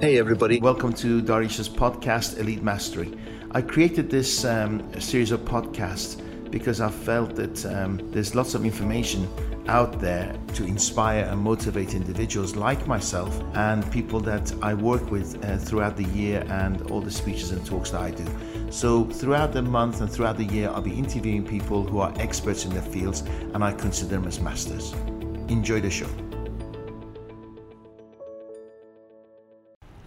Hey, everybody. Welcome to Darish's podcast, Elite Mastery. I created this um, series of podcasts because I felt that um, there's lots of information out there to inspire and motivate individuals like myself and people that I work with uh, throughout the year and all the speeches and talks that I do. So, throughout the month and throughout the year, I'll be interviewing people who are experts in their fields and I consider them as masters. Enjoy the show.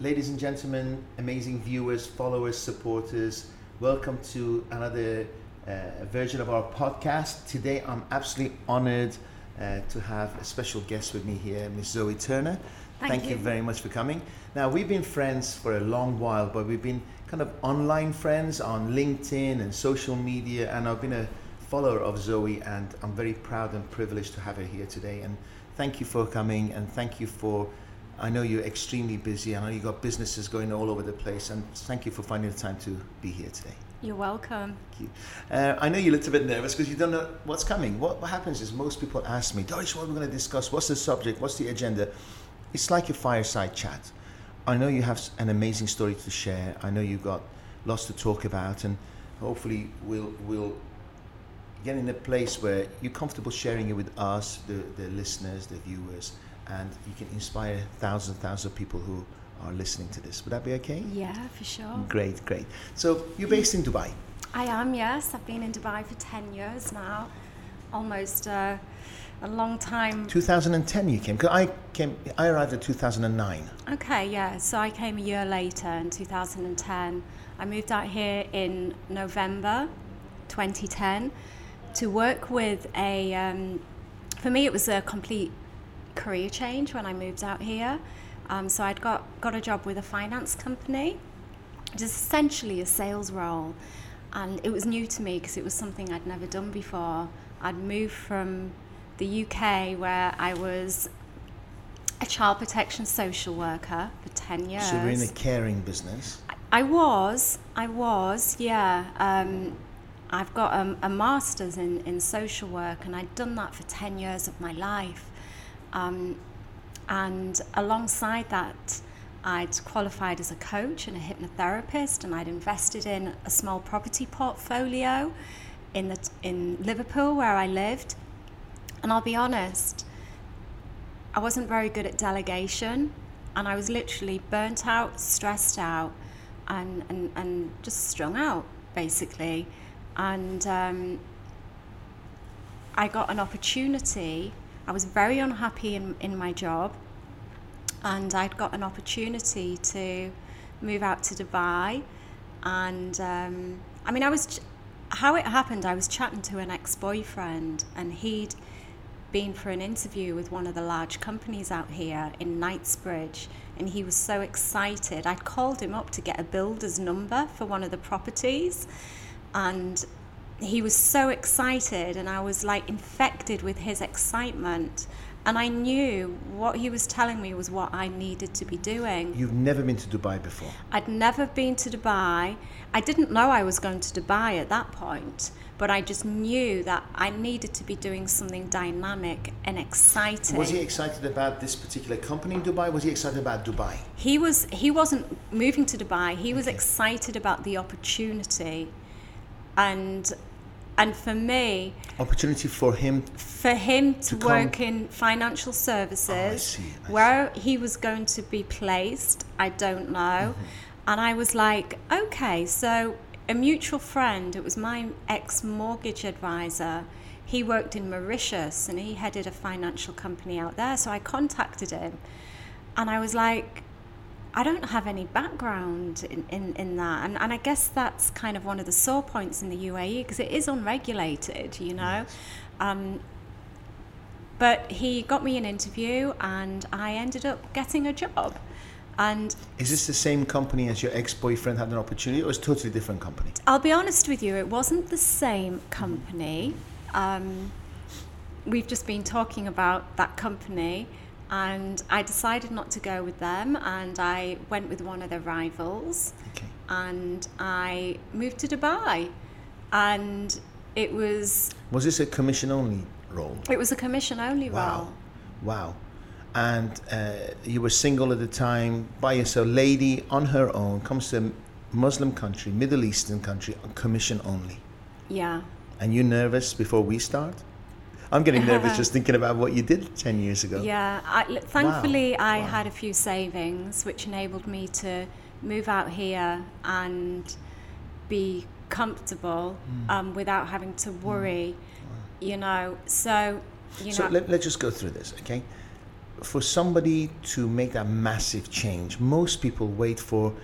Ladies and gentlemen, amazing viewers, followers, supporters, welcome to another uh, version of our podcast. Today, I'm absolutely honored uh, to have a special guest with me here, Miss Zoe Turner. Thank Thank you. you. very much for coming. Now, we've been friends for a long while, but we've been kind of online friends on LinkedIn and social media, and I've been a follower of Zoe, and I'm very proud and privileged to have her here today. And thank you for coming, and thank you for. I know you're extremely busy. I know you've got businesses going all over the place, and thank you for finding the time to be here today. You're welcome. Thank you. Uh, I know you looked a little bit nervous because you don't know what's coming. What, what happens is most people ask me, Doris, what are we going to discuss? What's the subject? What's the agenda? It's like a fireside chat. I know you have an amazing story to share. I know you've got lots to talk about, and hopefully we'll we'll get in a place where you're comfortable sharing it with us, the, the listeners, the viewers, and you can inspire thousands and thousands of people who are listening to this. Would that be okay? Yeah, for sure. Great, great. So you're based in Dubai. I am, yes. I've been in Dubai for 10 years now. Almost uh, a long time. 2010 you came. 'Cause I came. I arrived in 2009. Okay, yeah. So I came a year later in 2010. I moved out here in November 2010 to work with a. Um, for me, it was a complete career change when I moved out here. Um, so I'd got got a job with a finance company, which is essentially a sales role, and it was new to me because it was something I'd never done before. I'd moved from the UK where I was a child protection social worker for 10 years. So we're in a caring business. I was, I was, yeah. Um, I've got a, a master's in, in social work, and I'd done that for 10 years of my life. Um, and alongside that, I'd qualified as a coach and a hypnotherapist, and I'd invested in a small property portfolio in, the, in Liverpool where I lived. And I'll be honest, I wasn't very good at delegation, and I was literally burnt out, stressed out, and, and, and just strung out, basically. And um, I got an opportunity. I was very unhappy in, in my job, and I'd got an opportunity to move out to Dubai. And um, I mean, I was how it happened. I was chatting to an ex boyfriend, and he'd been for an interview with one of the large companies out here in Knightsbridge, and he was so excited. I'd called him up to get a builder's number for one of the properties, and he was so excited, and I was like infected with his excitement. And I knew what he was telling me was what I needed to be doing. You've never been to Dubai before. I'd never been to Dubai. I didn't know I was going to Dubai at that point, but I just knew that I needed to be doing something dynamic and exciting. Was he excited about this particular company in Dubai? Was he excited about Dubai? He was he wasn't moving to Dubai. He was excited about the opportunity. And and for me, Opportunity for him. for him to, To come- work in financial services Oh, I see, I where he was going to be placed i don't know Mm-hmm. and i was like okay so a mutual friend it was my ex-mortgage advisor he worked in mauritius and he headed a financial company out there so i contacted him and i was like I don't have any background in, in, in that. And, and I guess that's kind of one of the sore points in the UAE because it is unregulated, you know. Um, but he got me an interview and I ended up getting a job. And Is this the same company as your ex-boyfriend had an opportunity, or is it a totally different company? I'll be honest with you, it wasn't the same company. Um, we've just been talking about that company, and I decided not to go with them, and I went with one of their rivals, Okay. and I moved to Dubai, and it was Was this a commission-only role? it was a commission only Wow. role. Wow. and uh, you were single at the time by yourself, lady on her own, comes to a Muslim country, Middle Eastern country, on commission only. Yeah. And you nervous before we start? I'm getting nervous just thinking about what you did 10 years ago. Yeah, I, thankfully I had a few savings which enabled me to move out here and be comfortable um, without having to worry, you know. So, you So know, let, let's just go through this, okay? For somebody to make that massive change, most people wait for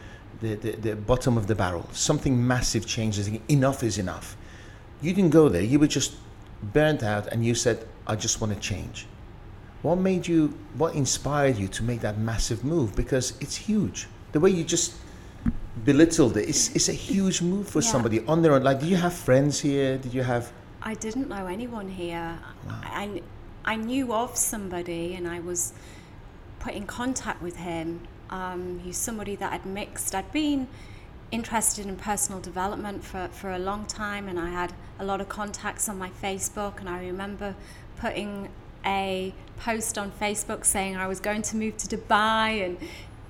the, the, the bottom of the barrel. Something massive changes. Enough is enough. You didn't go there. You were just burnt out and you said, I just want to change. What made you, what inspired you to make that massive move? Because it's huge. The way you just belittled it, it's, it's a huge move for Yeah. somebody on their own. Like, did you have friends here? Did you have. I didn't know anyone here. I, I knew of somebody and I was put in contact with him. Um, he's somebody that I'd mixed. I'd been interested in personal development for, for a long time and I had a lot of contacts on my Facebook and I remember putting a post on Facebook saying I was going to move to Dubai and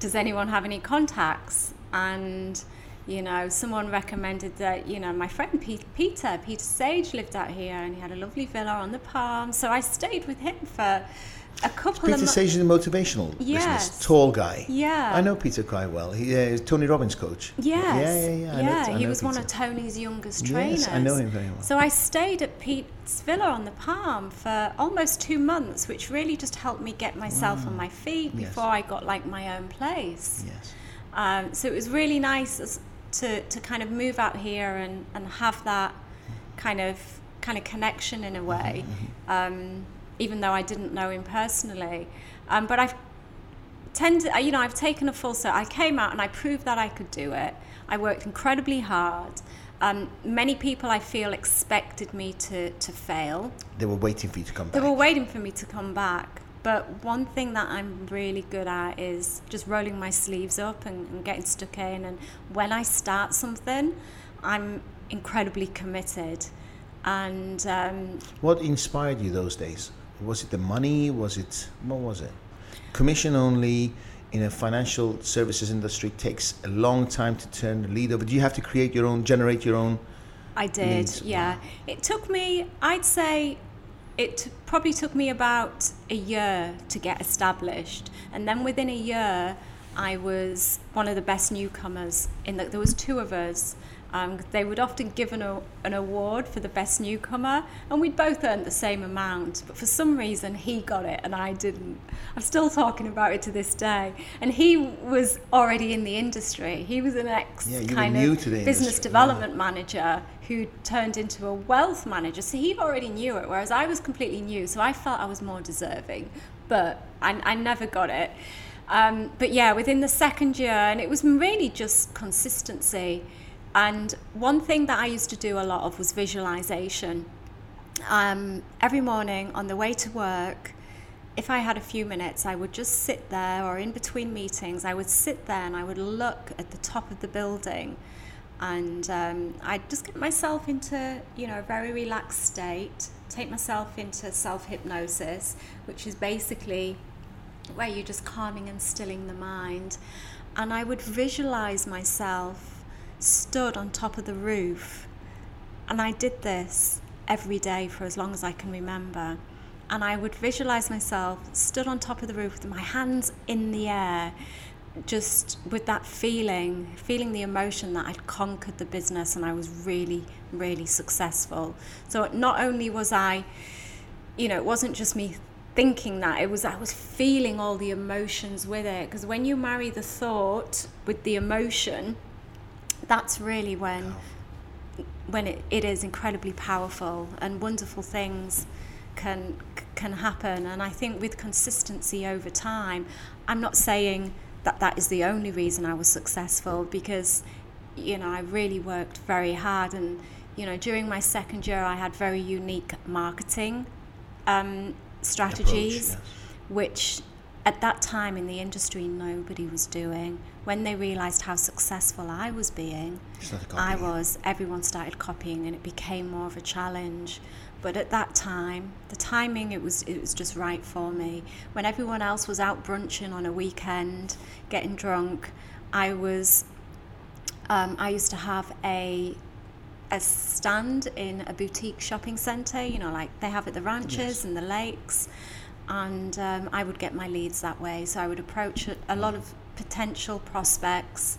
does anyone have any contacts? And you know, someone recommended that, you know, my friend Pe- Peter, Peter Sage lived out here and he had a lovely villa on the Palm. So I stayed with him for a couple Peter of. Sage is a motivational Yes. business, tall guy. Yeah. I know Peter quite well. He uh, is Tony Robbins' coach. Yes. Yeah, yeah, yeah. I know- he was one of Tony's youngest trainers. Yes. I know him very well. So I stayed at Pete's villa on the Palm for almost two months, which really just helped me get myself on my feet Yes. before I got like my own place. Yes. Um, so it was really nice to, to kind of move out here and, and have that kind of kind of connection in a way, um, even though I didn't know him personally. Um, but I've tended, you know, I've taken a full set. I came out and I proved that I could do it. I worked incredibly hard. Um, many people I feel expected me to, to fail. They were waiting for you to come back. They were waiting for me to come back. But one thing that I'm really good at is just rolling my sleeves up and, and getting stuck in. And when I start something, I'm incredibly committed. And um, What inspired you those days? Was it the money? Was it what was it? Commission only in a financial services industry takes a long time to turn the lead over. Do you have to create your own, generate your own? I did, Needs, yeah. It took me, I'd say, it t- probably took me about a year to get established, and then within a year, I was one of the best newcomers. In that there was two of us. Um, they would often give an, a- an award for the best newcomer, and we'd both earned the same amount. But for some reason, he got it and I didn't. I'm still talking about it to this day. And he was already in the industry. He was an ex Yeah, kind of business industry, development manager who turned into a wealth manager. So he already knew it, whereas I was completely new. So I felt I was more deserving, but I, I never got it. Um, but yeah, within the second year, and it was really just consistency. And one thing that I used to do a lot of was visualization. Um, every morning on the way to work, if I had a few minutes, I would just sit there, or in between meetings, I would sit there and I would look at the top of the building, and um, I'd just get myself into, you know, a very relaxed state, take myself into self hypnosis, which is basically where you're just calming and stilling the mind, and I would visualize myself stood on top of the roof, and I did this every day for as long as I can remember and I would visualize myself stood on top of the roof with my hands in the air, just with that feeling, feeling the emotion that I'd conquered the business and I was really, really successful. So not only was I, you know, it wasn't just me thinking that, it was I was feeling all the emotions with it. Because when you marry the thought with the emotion, that's really when when it, it is incredibly powerful and wonderful things can can happen and I think with consistency over time I'm not saying that that is the only reason I was successful because you know I really worked very hard and you know during my second year I had very unique marketing um, strategies yes. which at that time in the industry nobody was doing. When they realized how successful I was being, I was, everyone started copying and it became more of a challenge. But at that time, the timing it was it was just right for me. When everyone else was out brunching on a weekend, getting drunk, I was um, I used to have a a stand in a boutique shopping centre, you know, like they have at the ranches Yes. and the lakes. And um, I would get my leads that way. So I would approach a, a lot of potential prospects.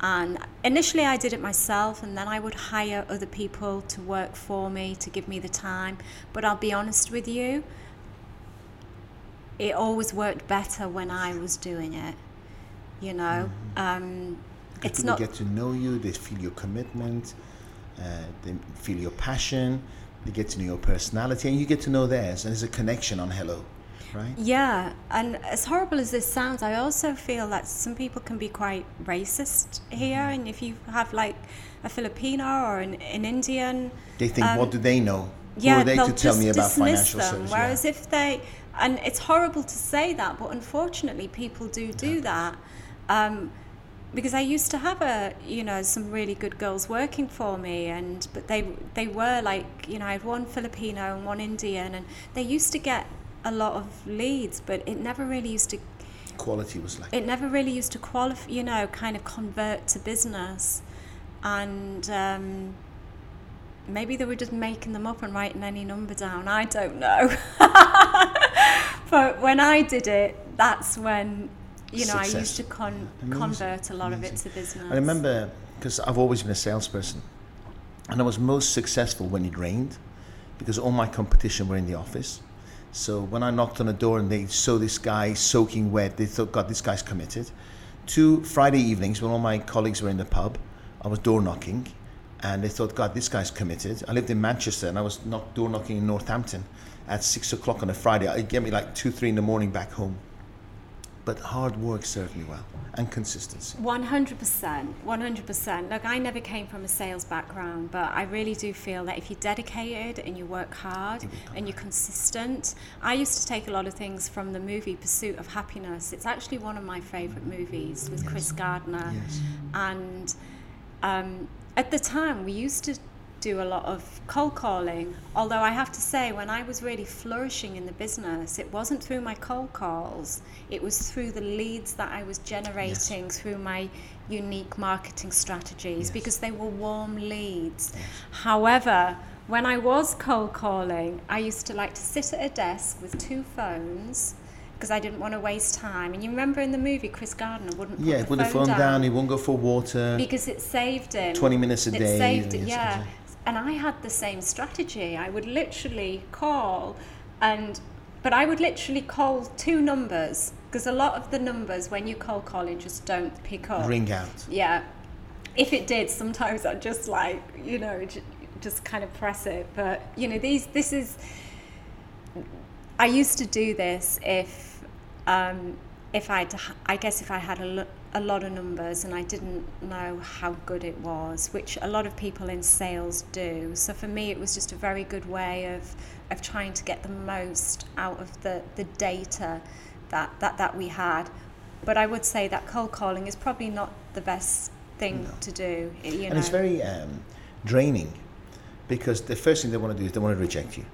And initially I did it myself, and then I would hire other people to work for me to give me the time. But I'll be honest with you, it always worked better when I was doing it. You know, um, it's people not get to know you, they feel your commitment, uh, they feel your passion, they get to know your personality, and you get to know theirs, and there's a connection on Hello, right? Yeah, and as horrible as this sounds, I also feel that some people can be quite racist here. Mm-hmm. And if you have like a Filipino or an, an Indian, They think, Um, what do they know? yeah, Who are they they'll to tell just me about dismiss financial them. Whereas Yeah. if they, and it's horrible to say that, but unfortunately, people do do that. Um, because I used to have a, you know, some really good girls working for me, and but they they were like, you know, I had one Filipino and one Indian, and they used to get a lot of leads, but it never really used to Quality was like, it never really used to qualify, you know, kind of convert to business. And um, maybe they were just making them up and writing any number down. I don't know. but when I did it, that's when, you know, I used to con- Amazing. convert a lot of it to business. I remember because I've always been a salesperson, and I was most successful when it rained, because all my competition were in the office. So when I knocked on the door and they saw this guy soaking wet, they thought, "God, this guy's committed." Two Friday evenings when all my colleagues were in the pub, I was door knocking, and they thought, "God, this guy's committed." I lived in Manchester, and I was knock, door knocking in Northampton at six o'clock on a Friday. It get me like two, three in the morning back home. But hard work served me well, and consistency. 100%, 100%. Look, I never came from a sales background, but I really do feel that if you're dedicated and you work hard and you're consistent, I used to take a lot of things from the movie Pursuit of Happiness. It's actually one of my favourite movies with Chris Gardner. Yes. And um, at the time, we used to do a lot of cold calling. Although I have to say, when I was really flourishing in the business, it wasn't through my cold calls, it was through the leads that I was generating through my unique marketing strategies Yes. because they were warm leads. However, when I was cold calling, I used to like to sit at a desk with two phones. Because I didn't want to waste time, and you remember in the movie, Chris Gardner wouldn't put Yeah, put the phone down. He won't go for water. because it saved him 20 minutes a it day, saved it yeah exactly. And i had the same strategy. I would literally call and but i would literally call two numbers because a lot of the numbers when you call calling just don't pick up. Ring out. yeah. If it did sometimes i'd just like you know just kind of press it. But you know these this is i used to do this if um, if i'd i guess if i had a, a lot of numbers and i didn't know how good it was which a lot of people in sales do so for me it was just a very good way of of trying to get the most out of the the data that that, that we had but i would say that cold calling is probably not the best thing No. to do you and know it's very um, draining because the first thing they want to do is they want to reject you.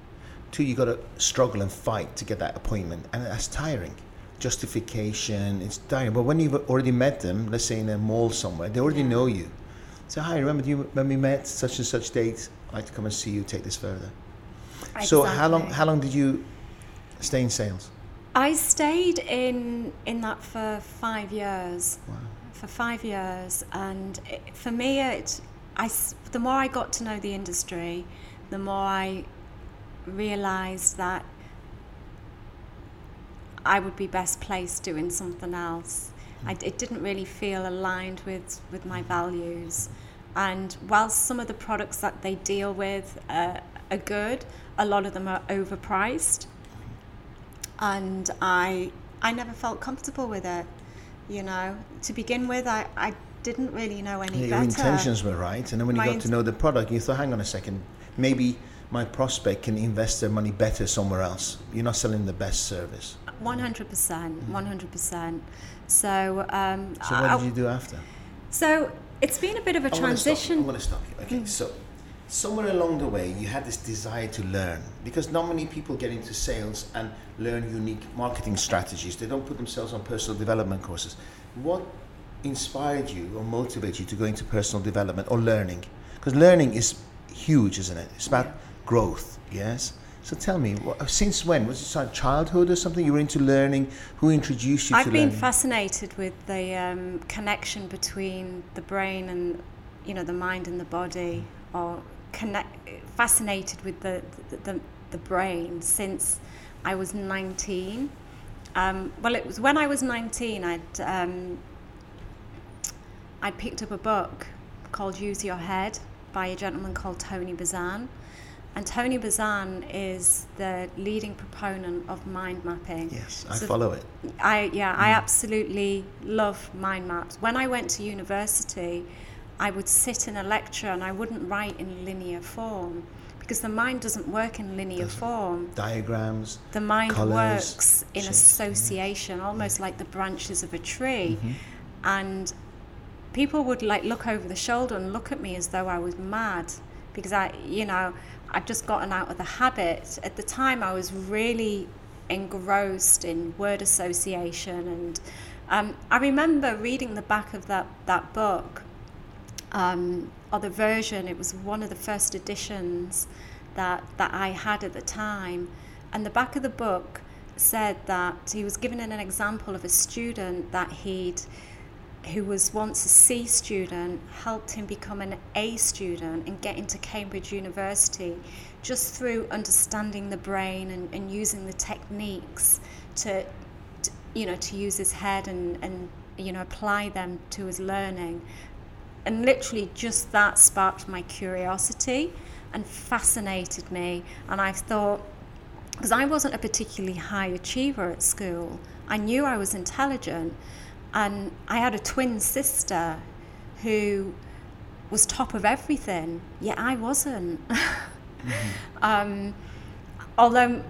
Two, you've got to struggle and fight to get that appointment, and that's tiring. Justification, it's tiring. But when you've already met them, let's say in a mall somewhere, they already know you. So, hi, remember you when we met such and such date? I'd like to come and see you. Take this further. So, how long? How long did you stay in sales? I stayed in in that for five years. Wow. For five years, and it, for me, it I the more I got to know the industry, the more I realised that I would be best placed doing something else. I, it didn't really feel aligned with with my values, and whilst some of the products that they deal with uh, are good, a lot of them are overpriced and I I never felt comfortable with it. You know, to begin with, I, I didn't really know any Yeah, your better. intentions were right, and then when you My got to know the product, you thought, "Hang on a second, maybe my prospect can invest their money better somewhere else. You're not selling the best service." One hundred percent, one hundred percent. So, um, So what I- did you do after? so it's been a bit of a I wanna stop you. transition. I'm going to stop you. Okay, so somewhere along the way, you had this desire to learn because not many people get into sales and learn unique marketing strategies. They don't put themselves on personal development courses. What inspired you or motivated you to go into personal development or learning? Because learning is huge, isn't it? It's about growth. Yes. So tell me, since when was it like childhood or something? You were into learning. Who introduced you I've been learning? fascinated with the um, connection between the brain and you know the mind and the body, or connect, fascinated with the the, the, the brain since I was 19. Um, well, it was when I was 19. I'd um, I picked up a book called Use Your Head by a gentleman called Tony Buzan. And Tony Buzan is the leading proponent of mind mapping. yes, I So- follow it. I yeah, I absolutely love mind maps. When I went to university, I would sit in a lecture and I wouldn't write in linear form because the mind doesn't work in linear Doesn't. form. Diagrams. The mind Colours, works in shapes, association, almost like the branches of a tree. Mhm. And people would like look over the shoulder and look at me as though I was mad because I, you know, I'd just gotten out of the habit. At the time, I was really engrossed in word association, and um, I remember reading the back of that that book, um, or the version. It was one of the first editions that that I had at the time, and the back of the book said that he was given an example of a student that he'd who was once a C student helped him become an A student and get into Cambridge University just through understanding the brain and, and using the techniques to, to you know to use his head and, and you know apply them to his learning. And literally just that sparked my curiosity and fascinated me. And I thought because I wasn't a particularly high achiever at school I knew I was intelligent and I had a twin sister who was top of everything, yet I wasn't. um, although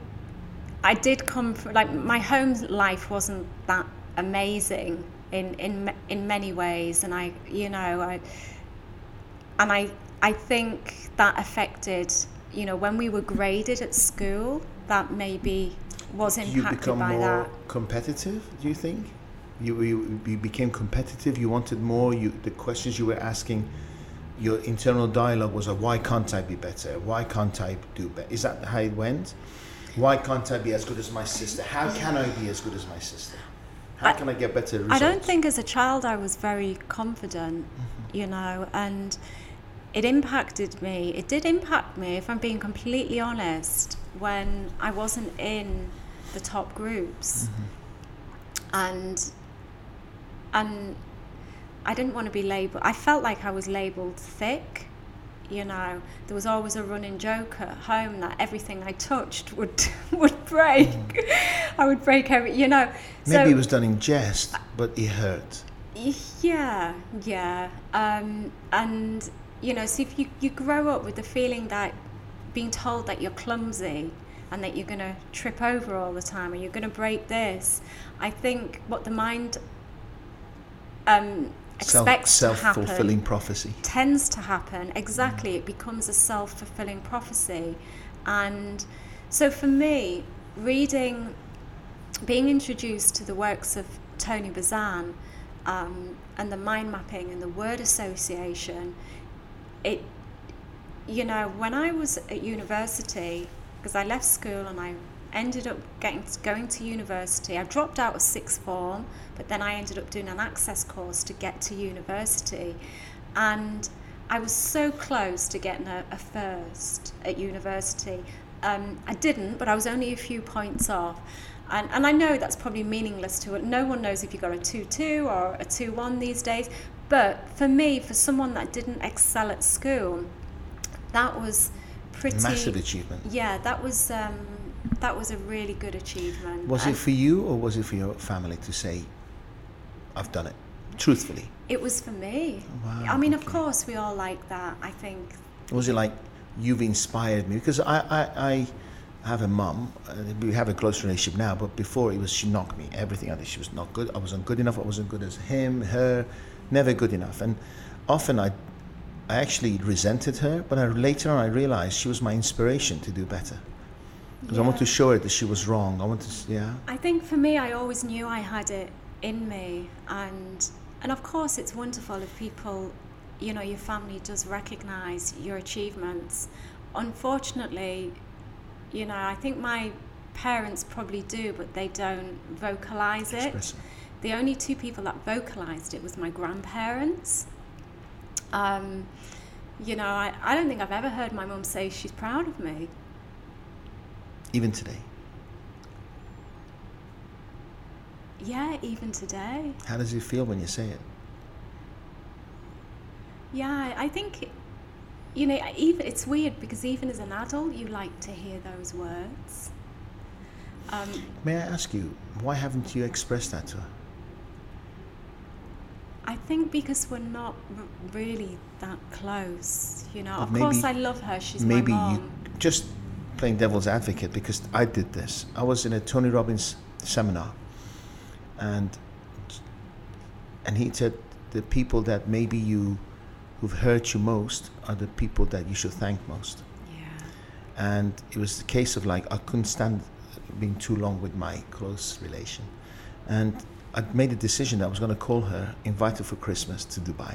I did come from, like, my home life wasn't that amazing in, in, in many ways, and I, you know, I, and I, I think that affected, you know, when we were graded at school, that maybe was impacted become by more that. competitive? Do you think you, you you became competitive? You wanted more. You the questions you were asking, your internal dialogue was, a, "Why can't I be better? Why can't I do better?" Is that how it went? Why can't I be as good as my sister? How can I be as good as my sister? How I- can I get better results? I don't think as a child I was very confident, mm-hmm. you know, and it impacted me. It did impact me, if I'm being completely honest, when I wasn't in the top groups. Mm-hmm. And and I didn't want to be labeled. I felt like I was labeled thick. You know, there was always a running joke at home that everything I touched would would break. I would break every. You know, Maybe so, it was done in jest, but it hurt. yeah, yeah. Um, and, you know, so if you, you grow up with the feeling that being told that you're clumsy and that you're going to trip over all the time or you're going to break this, I think what the mind um, expects Self to happen fulfilling prophecy. tends to happen exactly it becomes a self-fulfilling prophecy and so for me reading being introduced to the works of tony buzan um, and the mind mapping and the word association it you know when i was at university because i left school and i ended up getting going to university i dropped out of sixth form but then i ended up doing an access course to get to university. And i was so close to getting a, a first at university. Um, i didn't but i was only a few points off. And, and i know that's probably meaningless to it. No one knows if you got a 2-2 or a 2-1 these days. But for me for someone that didn't excel at school that was pretty Massive achievement. yeah that was um, that was a really good achievement. Was it for you or was it for your family to say, I've done it? Truthfully. it was for me Wow, i mean of course we all like that i think Was it like you've inspired me? Because I, I, I have a mum. Uh, we have a close relationship now, but before it was she knocked me everything. I think she was not good. I wasn't good enough. I wasn't good as him, her, never good enough. And often I, I actually resented her. But I, later on, I realized she was my inspiration to do better. Because I want to show her that she was wrong. I want to, yeah. I think for me, I always knew I had it in me, and and of course, it's wonderful if people, you know, your family does recognise your achievements. Unfortunately, you know, I think my parents probably do, but they don't vocalise it. The only two people that vocalised it was my grandparents. Um, you know, I, I don't think I've ever heard my mum say she's proud of me. Even today. Yeah, even today. How does it feel when you say it? Yeah, I think, you know, even it's weird because even as an adult, you like to hear those words. Um, May I ask you, why haven't you expressed that to her? I think because we're not r- really that close, you know. Of course, I love her. She's Maybe my you mom. just playing devil's advocate because I did this. I was in a Tony Robbins seminar, and and he said the people that maybe you who've hurt you most are the people that you should thank most. Yeah. And it was the case of like I couldn't stand being too long with my close relation, and I made a decision that I was going to call her, invite her for Christmas to Dubai,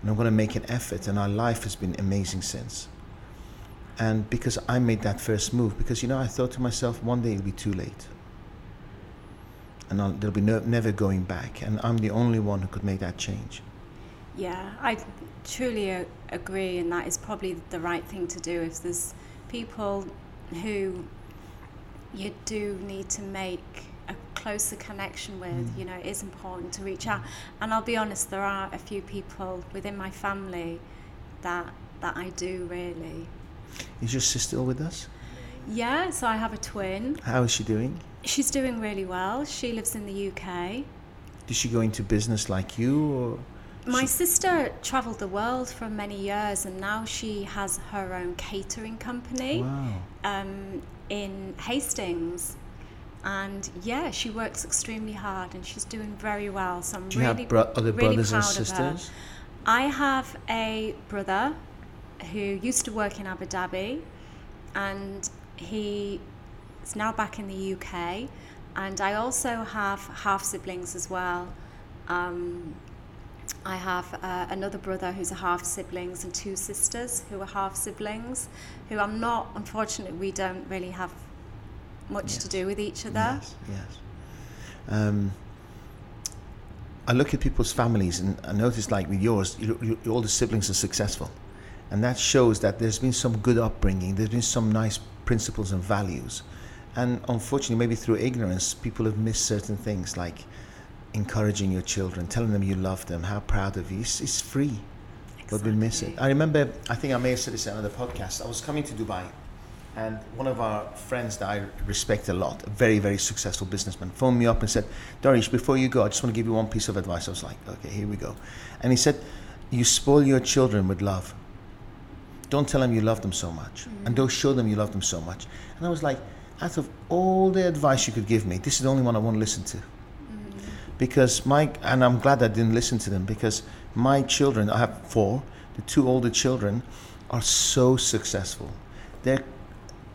and I'm going to make an effort. And our life has been amazing since. And because I made that first move, because you know, I thought to myself, one day it'll be too late, and I'll, there'll be no, never going back. And I'm the only one who could make that change. Yeah, I truly a- agree, and that is probably the right thing to do. If there's people who you do need to make a closer connection with, Mm. you know, it is important to reach out. And I'll be honest, there are a few people within my family that that I do really. Is your sister still with us? Yeah, so I have a twin. How is she doing? She's doing really well. She lives in the UK. Did she go into business like you, or My She- sister traveled the world for many years and now she has her own catering company wow? um, in Hastings. And yeah, she works extremely hard and she's doing very well. So I'm Do you really, have bro- other really brothers and proud of her. sisters? I have a brother who used to work in Abu Dhabi and he is now back in the UK. And I also have half siblings as well. Um, I have uh, another brother who's a half siblings and two sisters who are half siblings, who I'm not, unfortunately, we don't really have much Yes. to do with each other. Yes, yes. Um, I look at people's families and I notice, like with yours, you, you, all the siblings are successful. And that shows that there's been some good upbringing, there's been some nice principles and values. And unfortunately, maybe through ignorance, people have missed certain things like encouraging your children, telling them you love them, how proud of you. It's, it's free, but we miss it. I remember, I think I may have said this on another podcast. I was coming to Dubai, and one of our friends that I respect a lot, a very, very successful businessman, phoned me up and said, Darish, before you go, I just want to give you one piece of advice. I was like, okay, here we go. And he said, You spoil your children with love. Don't tell them you love them so much, and mm-hmm. don't show them you love them so much. And I was like, out of all the advice you could give me, this is the only one I want to listen to. Because my and I'm glad I didn't listen to them because my children I have four the two older children are so successful. Their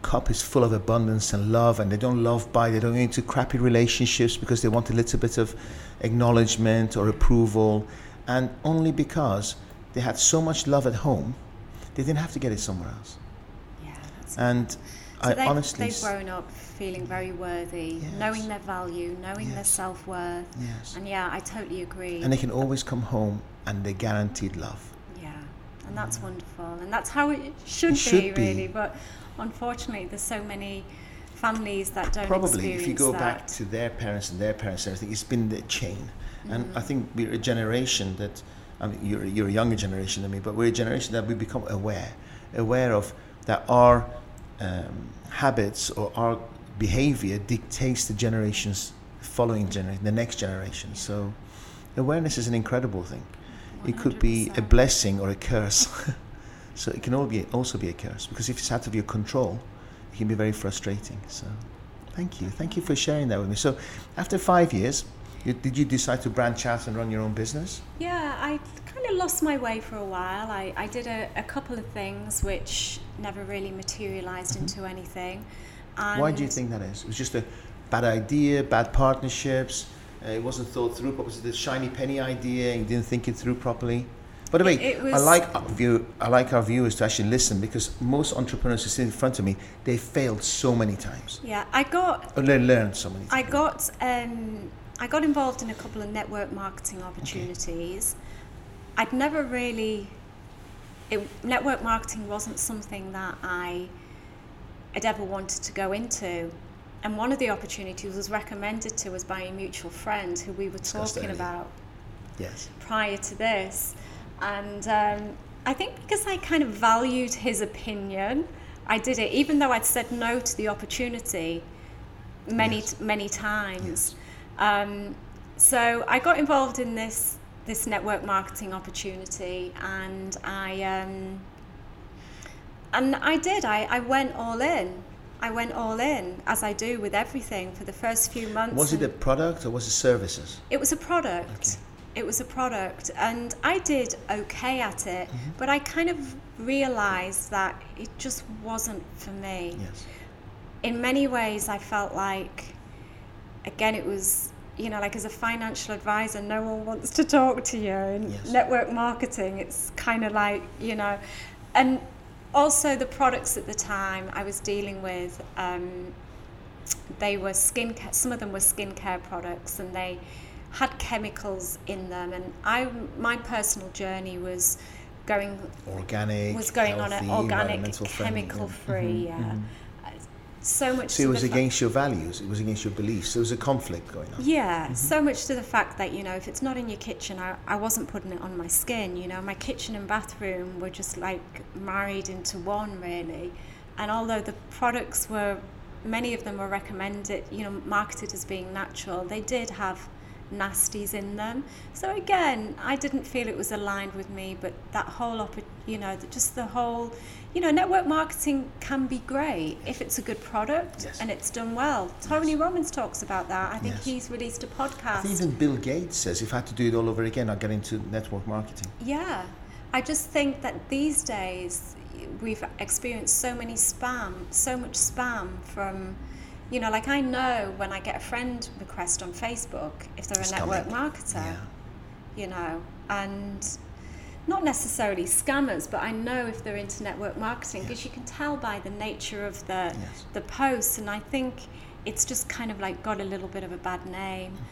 cup is full of abundance and love and they don't love by they don't get into crappy relationships because they want a little bit of acknowledgement or approval. And only because they had so much love at home they didn't have to get it somewhere else. Yeah, and So I they've, honestly they've grown up feeling very worthy, Yes. knowing their value, knowing their self worth. yes And yeah, I totally agree. and they can always come home and they're guaranteed love yeah, and that's wonderful, and that's how it should, It should be, be. really. But unfortunately, there's so many families that don't probably if you go that. back to their parents and their parents and everything it's been the chain and i mm. think we're a generation that i mean you're, you're a younger generation than me but we're a generation that we become aware aware of that our um, habits or our behavior dictates the generations following generation the next generation so awareness is an incredible thing it could be a blessing or a curse so it can all be also be a curse because if it's out of your control it can be very frustrating. So, thank you, thank you for sharing that with me. So, after five years, you, did you decide to branch out and run your own business? Yeah, I of lost my way for a while. I, I did a, a couple of things which never really materialized Mm-hmm. into anything. Why do you think that is? It was just a bad idea, bad partnerships. Uh, it wasn't thought through. But was it the shiny penny idea? And you didn't think it through properly. By the way, It- it I like our view. I like our viewers to actually listen because most entrepreneurs who sit in front of me, they failed so many times, Yeah, I got or they learned so many. I times. got um, I got involved in a couple of network marketing opportunities. I'd never really it, network marketing wasn't something that I had ever wanted to go into. And one of the opportunities was recommended to us by a mutual friend who we were talking about yes. prior to this. And um, I think because I kind of valued his opinion, I did it, even though I'd said no to the opportunity many, Yes. many times. Um, so I got involved in this this network marketing opportunity, and I um, and I did. I, I went all in. I went all in, as I do with everything, for the first few months. Was it a product or was it services? it was a product. Okay. It was a product, and I did okay at it, Mm-hmm. but I kind of realized that it just wasn't for me. Yes. In many ways, I felt like, again, it was, you know, like as a financial advisor, no one wants to talk to you. In Yes. network marketing, it's kind of like, you know, and also the products at the time I was dealing with. Um, they were skincare some of them were skincare products and they had chemicals in them and I my personal journey was going Organic. was going on an organic environmental friendly, chemical yeah. free yeah Uh, so much So to it was the fa- against your values. It was against your beliefs. There was a conflict going on. yeah, Mm-hmm. so much to the fact that, you know, if it's not in your kitchen, I, I wasn't putting it on my skin. You know, my kitchen and bathroom were just like married into one, really. And although the products were, many of them were recommended, you know, marketed as being natural, they did have nasties in them. So again, I didn't feel it was aligned with me, but that whole, oppo- you know, just the whole, you know, network marketing can be great if it's a good product Yes. and it's done well. Tony Robbins talks about that. I think Yes. he's released a podcast. even Bill Gates says if I had to do it all over again, I'd get into network marketing. Yeah, I just think that these days we've experienced so many spam, so much spam from, you know, like I know when I get a friend request on Facebook if they're It's a network coming. marketer, Yeah. you know, and not necessarily scammers, but I know if they're into network marketing because you can tell by the nature of the Yes. the posts, and I think it's just kind of like got a little bit of a bad name. Mm-hmm.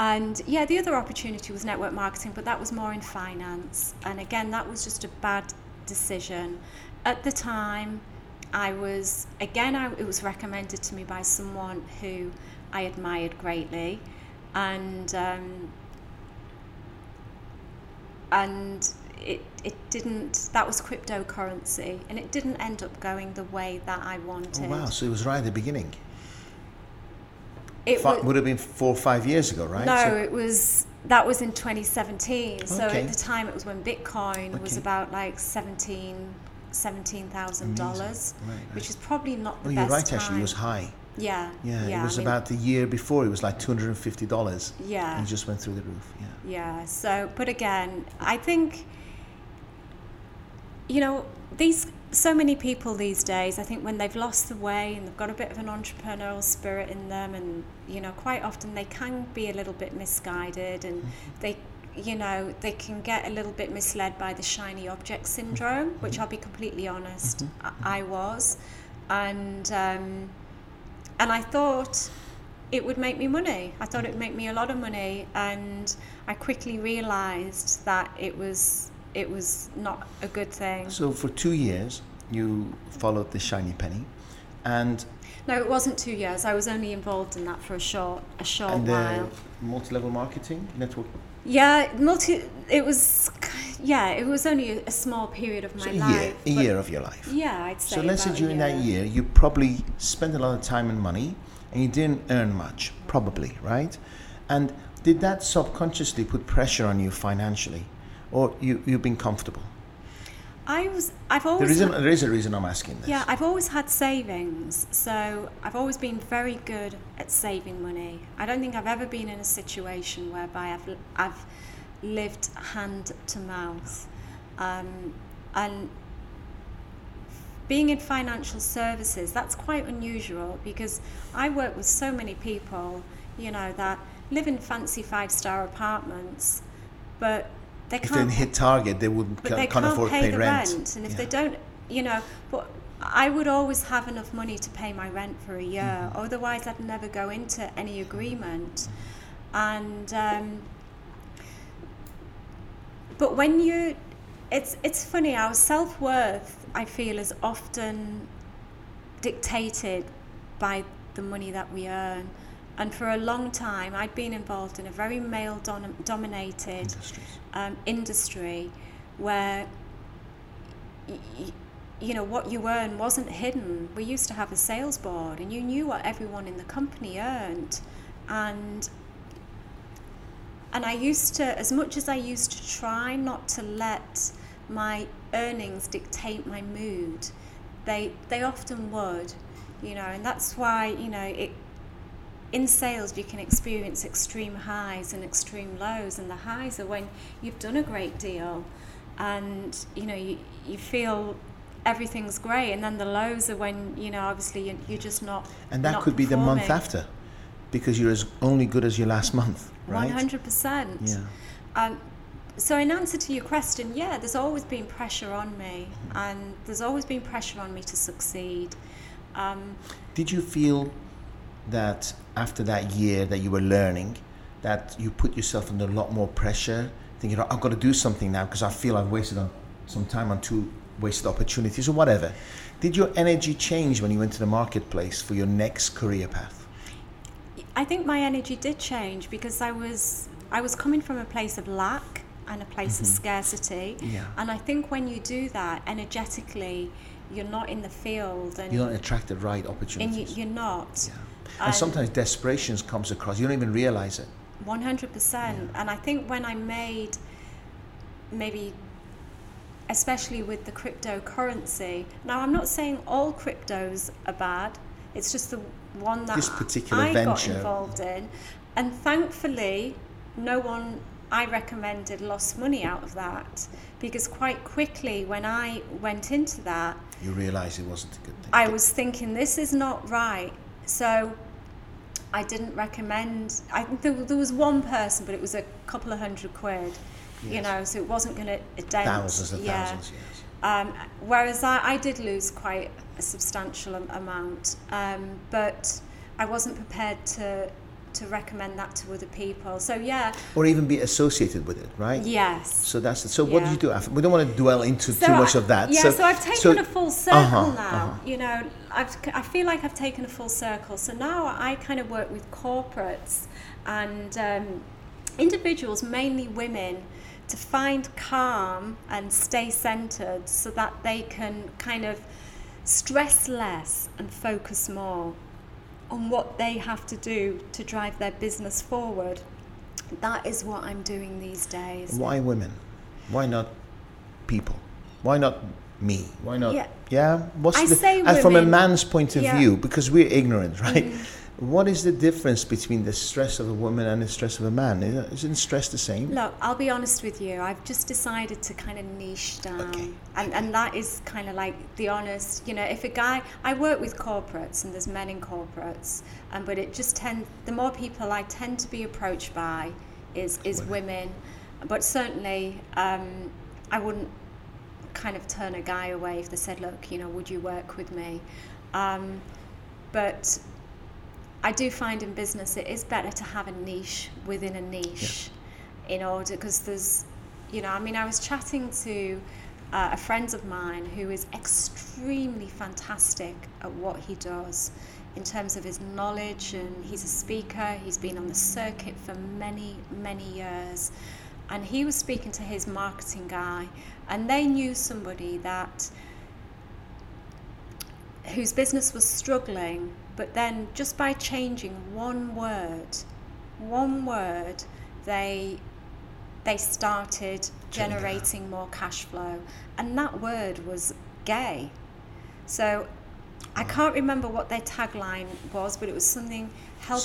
And yeah, the other opportunity was network marketing, but that was more in finance. And again, that was just a bad decision. At the time, I was again, I, it was recommended to me by someone who I admired greatly, and um, and it it didn't. That was cryptocurrency, and it didn't end up going the way that I wanted. Oh, wow. So it was right at the beginning. It wa- would have been four or five years ago, right? No, So- it was that was in 2017. So Okay. at the time, it was when Bitcoin was about like 17 seventeen thousand dollars, which is probably not the oh, you're best right, time. actually. It was high. Yeah, Yeah, yeah. it was I mean, about the year before. It was like $250. Yeah. And it just went through the roof. Yeah. Yeah. So, but again, I think you know these so many people these days. I think when they've lost the way and they've got a bit of an entrepreneurial spirit in them, and you know, quite often they can be a little bit misguided, and mm-hmm. they. You know, they can get a little bit misled by the shiny object syndrome, which I'll be completely honest, I, I was, and um, and I thought it would make me money. I thought it would make me a lot of money, and I quickly realised that it was it was not a good thing. So for two years, you followed the shiny penny. And, No, it wasn't two years. I was only involved in that for a short a short and while. multi-level marketing network. Yeah, multi. It was yeah. It was only a, small period of my So a life. year, a year of your life. Yeah, I'd say. So let's say during that year, you probably spent a lot of time and money, and you didn't earn much, probably, right? And did that subconsciously put pressure on you financially, or you you've been comfortable? I was. I've There always. is, a, had- there is a reason I'm asking this. yeah, I've always had savings, so I've always been very good at saving money. I don't think I've ever been in a situation whereby I've I've lived hand to mouth, um, and being in financial services that's quite unusual because I work with so many people, you know, that live in fancy five star apartments, but they If they can't didn't hit target, they wouldn't but ca- they can't, can't afford pay to pay the rent. rent. and if Yeah. they don't you know but i would always have enough money to pay my rent for a year Mm-hmm. otherwise i'd never go into any agreement and um, but when you it's it's funny our self-worth i feel is often dictated by the money that we earn and for a long time i'd been involved in a very male dom- dominated Industries. Um, industry where y- you know what you earn wasn't hidden. We used to have a sales board, and you knew what everyone in the company earned, and and I used to, as much as I used to try not to let my earnings dictate my mood, they they often would, you know, and that's why you know it. In sales, you can experience extreme highs and extreme lows, and the highs are when you've done a great deal, and you know you, you feel everything's great, and then the lows are when you know obviously you're, you're just not. And that not could be the month after, because you're as only good as your last month, right? One hundred percent. Yeah. Um, so in answer to your question, yeah, there's always been pressure on me, and there's always been pressure on me to succeed. Um, Did you feel that after that year that you were learning, that you put yourself under a lot more pressure, thinking, "Oh, I've got to do something now because I feel I've wasted on some time on two wasted opportunities or whatever. Did your energy change when you went to the marketplace for your next career path? I think my energy did change because I was I was coming from a place of lack and a place of mm-hmm. scarcity. Yeah. And I think when you do that energetically, you're not in the field and You don't attract the right and you, opportunities. you're not. yeah. And sometimes desperation comes across. You don't even realize it. One hundred percent. And I think when I made maybe especially with the cryptocurrency. Now I'm not saying all cryptos are bad. It's just the one that This particular I got venture. involved in. And thankfully no one I recommended lost money out of that because quite quickly when I went into that You realize it wasn't a good thing. I was thinking this is not right. So I didn't recommend. I think there, there was one person, but it was a couple of hundred quid. You know, so it wasn't going to dent. thousands and yeah. thousands, yes. Um, whereas I, I did lose quite a substantial amount, um, but I wasn't prepared to to recommend that to other people. So yeah, Or even be associated with it, right? yes. So that's it. So what Yeah. did you do after? We don't want to dwell into So too much I- of that. Yeah, so, I've taken a full circle Uh-huh, now. uh-huh. You know, I've, I feel like I've taken a full circle. So now I kind of work with corporates and um, individuals, mainly women, to find calm and stay centered so that they can kind of stress less and focus more on what they have to do to drive their business forward. That is what I'm doing these days. Why women? Why not people? Why not me? Why not? Yeah. Yeah. What's I the, say and from a man's point of Yeah. View, because we're ignorant, right? What is the difference between the stress of a woman and the stress of a man? Is- Isn't stress the same? Look, I'll be honest with you. I've just decided to kind of niche down, Okay, and and that is kind of like the honest. You know, if a guy, I work with corporates, and there's men in corporates, um, but it just tend the more people I tend to be approached by is is women, but certainly um, I wouldn't kind of turn a guy away if they said, look, you know, would you work with me? Um, but I do find in business it is better to have a niche within a niche in order because there's, you know, I mean, I was chatting to uh, a friend of mine who is extremely fantastic at what he does in terms of his knowledge and he's a speaker, he's been on the circuit for many, many years. And he was speaking to his marketing guy, and they knew somebody that whose business was struggling, but then just by changing one word, one word, they they started generating more cash flow. And that word was gay. So I can't remember what their tagline was, but it was something helping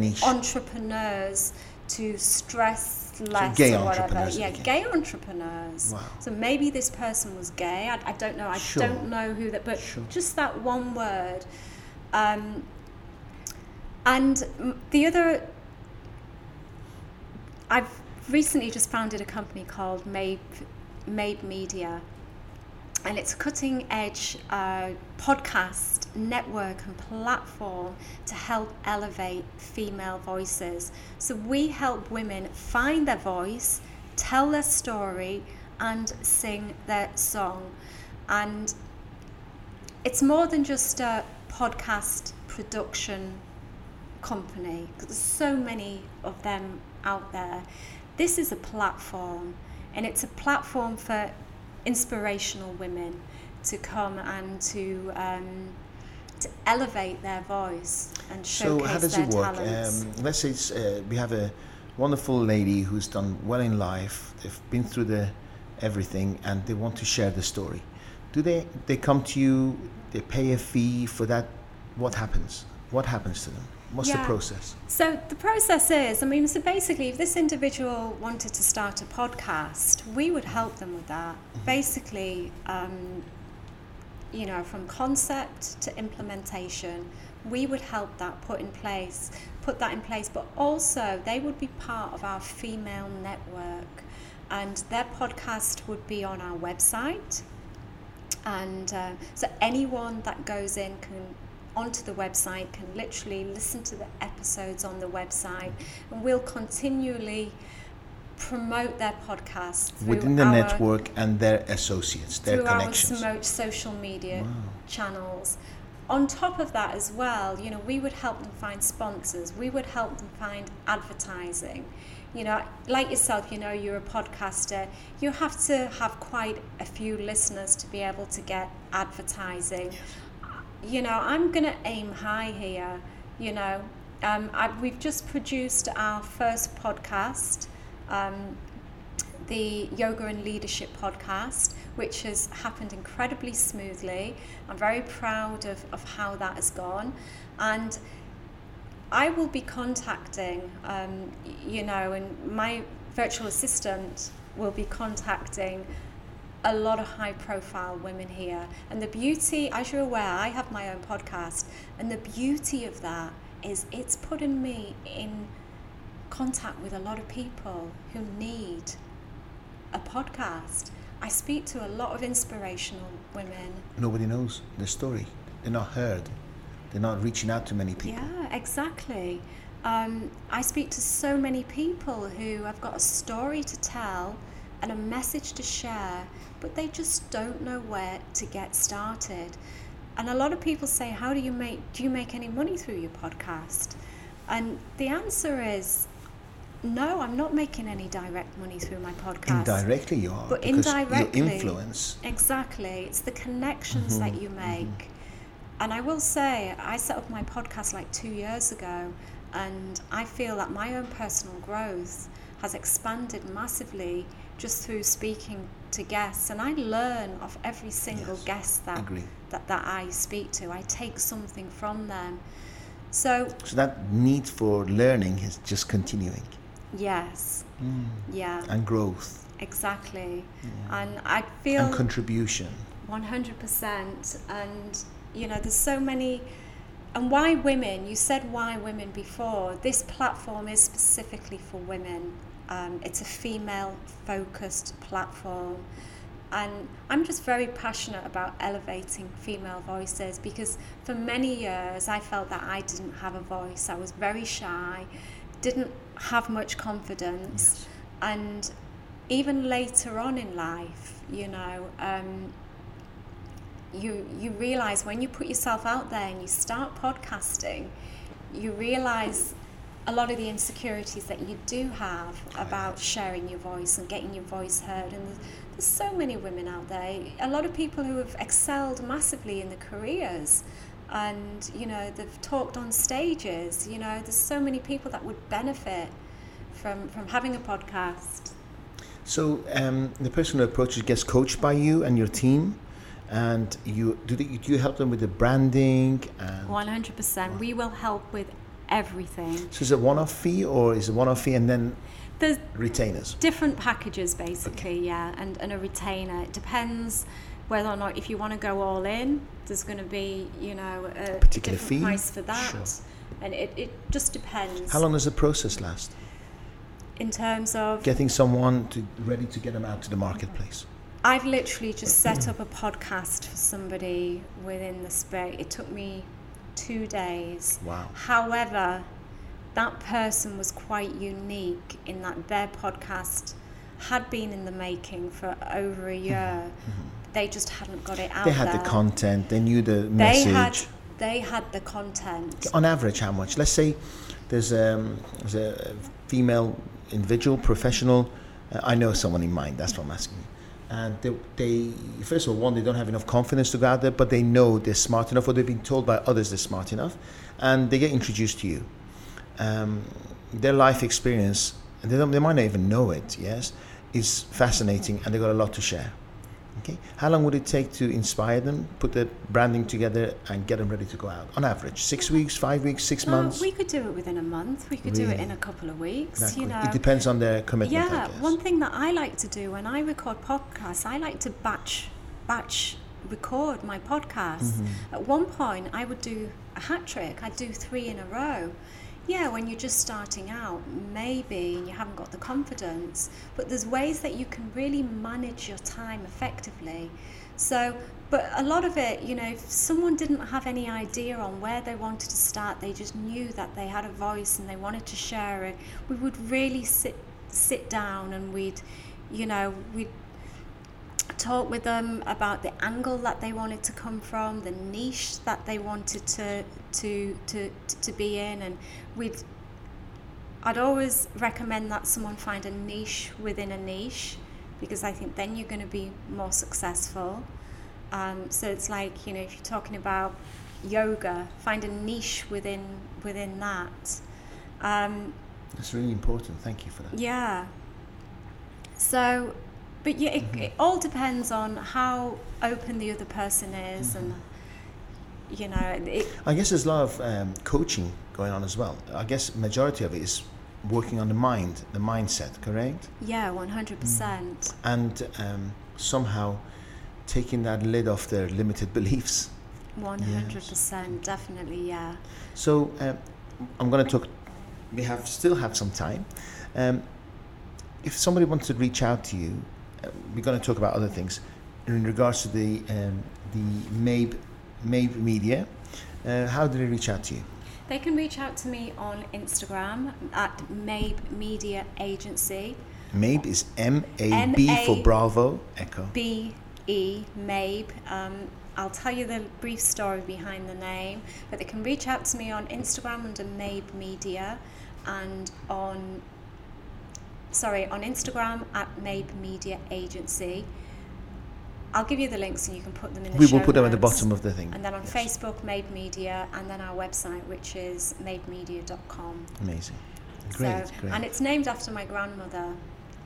niche. entrepreneurs to stress less gay or whatever. entrepreneurs, Yeah, gay entrepreneurs. Wow. So maybe this person was gay. I, I don't know. I Sure. don't know who that, but Sure. just that one word. Um, and the other, I've recently just founded a company called Mabe Media, and it's a cutting edge uh, podcast network and platform to help elevate female voices. So we help women find their voice, tell their story, and sing their song. And it's more than just a podcast production company because there's so many of them out there. This is a platform, and it's a platform for inspirational women to come and to um, to elevate their voice and So showcase how does their it work? talents. Um, let's say it's, uh, we have a wonderful lady who's done well in life. They've been through the everything, and they want to share the story. Do they? They come to you. They pay a fee for that. What happens? What happens to them? What's the process? So the process is, I mean, so basically, if this individual wanted to start a podcast, we would help them with that. Basically, um, you know, from concept to implementation, we would help that put in place, put that in place. But also, they would be part of our female network, and their podcast would be on our website. And uh, so anyone that goes in can onto the website can literally listen to the episodes on the website, and we'll continually promote their podcast Within the our, network and their associates, their through connections. our Smoke social media channels. On top of that, as well, you know, we would help them find sponsors. We would help them find advertising. You know, like yourself, you know, you're a podcaster. You have to have quite a few listeners to be able to get advertising. You know, I'm going to aim high here. You know, um, I, we've just produced our first podcast. Um, the Yoga and Leadership podcast, which has happened incredibly smoothly. I'm very proud of, of how that has gone. And I will be contacting, um, you know, and my virtual assistant will be contacting a lot of high profile women here. And the beauty, as you're aware, I have my own podcast, and the beauty of that is it's putting me in contact with a lot of people who need a podcast. I speak to a lot of inspirational women. Nobody knows their story. They're not heard. They're not reaching out to many people. Yeah, exactly. Um, I speak to so many people who have got a story to tell and a message to share, but they just don't know where to get started. And a lot of people say, "How do you make? Do you make any money through your podcast?" And the answer is, no. I'm not making any direct money through my podcast. Indirectly, you are. But indirectly, your influence. Exactly. It's the connections mm-hmm, that you mm-hmm. make. And I will say, I set up my podcast like two years ago, and I feel that my own personal growth has expanded massively just through speaking to guests. And I learn of every single Yes, guest that, agree. that, that I speak to. I take something from them. So, So that need for learning is just continuing yes, mm. yeah, and growth exactly. And I feel. and contribution. 100% and you know there's so many and why women you said why women before this platform is specifically for women um, it's a female focused platform. And i'm just very passionate about elevating female voices because for many years i felt that i didn't have a voice. I was very shy didn't have much confidence. And even later on in life you know um, you you realize when you put yourself out there and you start podcasting, you realize a lot of the insecurities that you do have about sharing your voice and getting your voice heard. And there's, there's so many women out there. A lot of people who have excelled massively in their careers. And you know they've talked on stages. You know there's so many people that would benefit from from having a podcast. So um, the person who approaches gets coached by you and your team, and you do, they, do you help them with the branding and 100%. We will help with everything. so is it one-off fee or is it one-off fee and then There's retainers? different packages basically, yeah, and, and a retainer. It depends whether or not if you want to go all in, there's going to be, you know, a Particular different fee? price for that. Sure. And it, it just depends How long does the process last? in terms of Getting someone to ready to get them out to the marketplace. I've literally just set up a podcast for somebody within the space. It took me two days. Wow. However, that person was quite unique in that their podcast had been in the making for over a year. They just hadn't got it out Mm-hmm. They had there. the content. They knew the They message. had they had the content. on average how much let's say there's, um, there's a female individual professional uh, i know someone in mind that's what i'm asking and they, they first of all one they don't have enough confidence to go out there but they know they're smart enough or they've been told by others they're smart enough and they get introduced to you. Um, their life experience and they, they might not even know it yes is fascinating and they've got a lot to share Okay. How long would it take to inspire them, put the branding together, and get them ready to go out? On average, six weeks, five weeks, six No, months. we could do it within a month. We could do it in a couple of weeks. That you know, it depends on their commitment. Yeah, one thing that I like to do when I record podcasts, I like to batch batch record my podcasts. Mm-hmm. At one point, I would do a hat trick. I'd do three in a row. Yeah, when you're just starting out, maybe you haven't got the confidence, but there's ways that you can really manage your time effectively. So, but a lot of it, you know, if someone didn't have any idea on where they wanted to start, they just knew that they had a voice and they wanted to share it. We would really sit sit down and we'd, you know, we'd talk with them about the angle that they wanted to come from, the niche that they wanted to to to to be in, and we'd. I'd always recommend that someone find a niche within a niche, because I think then you're going to be more successful. Um, so it's like you know if you're talking about yoga, find a niche within within that. Um, That's really important. Thank you for that. yeah. So, but yeah, it, it all depends on how open the other person is, and you know, it, I guess there's a lot of um, coaching going on as well. I guess majority of it is working on the mind, the mindset, correct? yeah, one hundred percent. And um, somehow taking that lid off their limited beliefs. One hundred percent, definitely, yeah. So um, I'm going to talk. We have still have some time. Um, if somebody wants to reach out to you, uh, we're going to talk about other things in regards to the um, the MABE MABE Media. Uh, how do they reach out to you? They can reach out to me on Instagram at Mabe Media Agency. MABE is M A B for Bravo Echo. B E Mabe. Um, I'll tell you the brief story behind the name, but they can reach out to me on Instagram under Mabe Media and on sorry on Instagram at Mabe Media Agency. I'll give you the links and you can put them in the We will put them at the bottom of the thing. And then on Yes. Facebook, Mabe Media, and then our website, which is mabemedia.com. Amazing. Great, so, great. And it's named after my grandmother.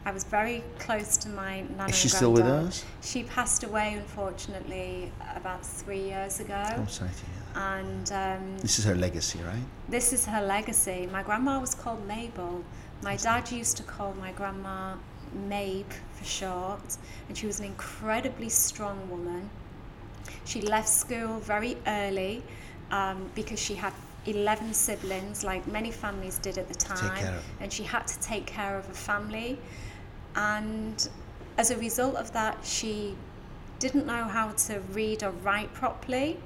I was very close to my nana is she and still with us? She passed away, unfortunately, about three years ago. I'm sorry to hear that. And um, This is her legacy, right? this is her legacy. My grandma was called Mabel. My dad used to call my grandma Mabe for short, and she was an incredibly strong woman. She left school very early um, because she had 11 siblings, like many families did at the time, and she had to take care of a family. And as a result of that, she didn't know how to read or write properly.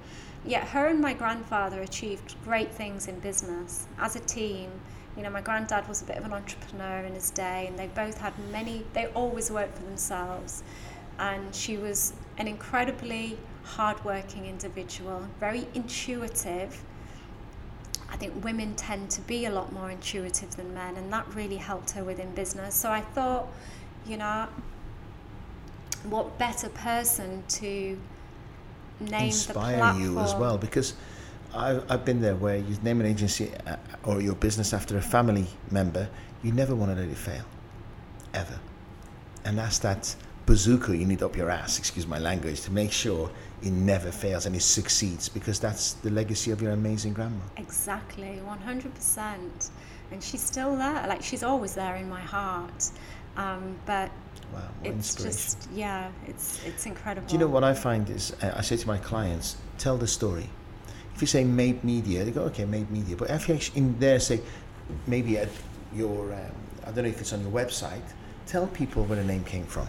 Yet her and my grandfather achieved great things in business as a team. You know, my granddad was a bit of an entrepreneur in his day, and they both had many, they always worked for themselves. And she was an incredibly hardworking individual, very intuitive. I think women tend to be a lot more intuitive than men, and that really helped her within business. So I thought, you know, what better person to name inspire the platform? you as well because I've, I've been there where you name an agency uh, or your business after a family member you never want to let it fail ever And that's that bazooka you need up your ass, excuse my language, to make sure it never fails and it succeeds because that's the legacy of your amazing grandma. Exactly, 100%. And she's still there. Like, she's always there in my heart. Um, but Wow, it's just, yeah, it's, it's incredible. Do you know what I find is uh, I say to my clients, tell the story. If you say Mabe media, they go, okay, Mabe media. But if you actually in there say, maybe at your, um, I don't know if it's on your website, tell people where the name came from.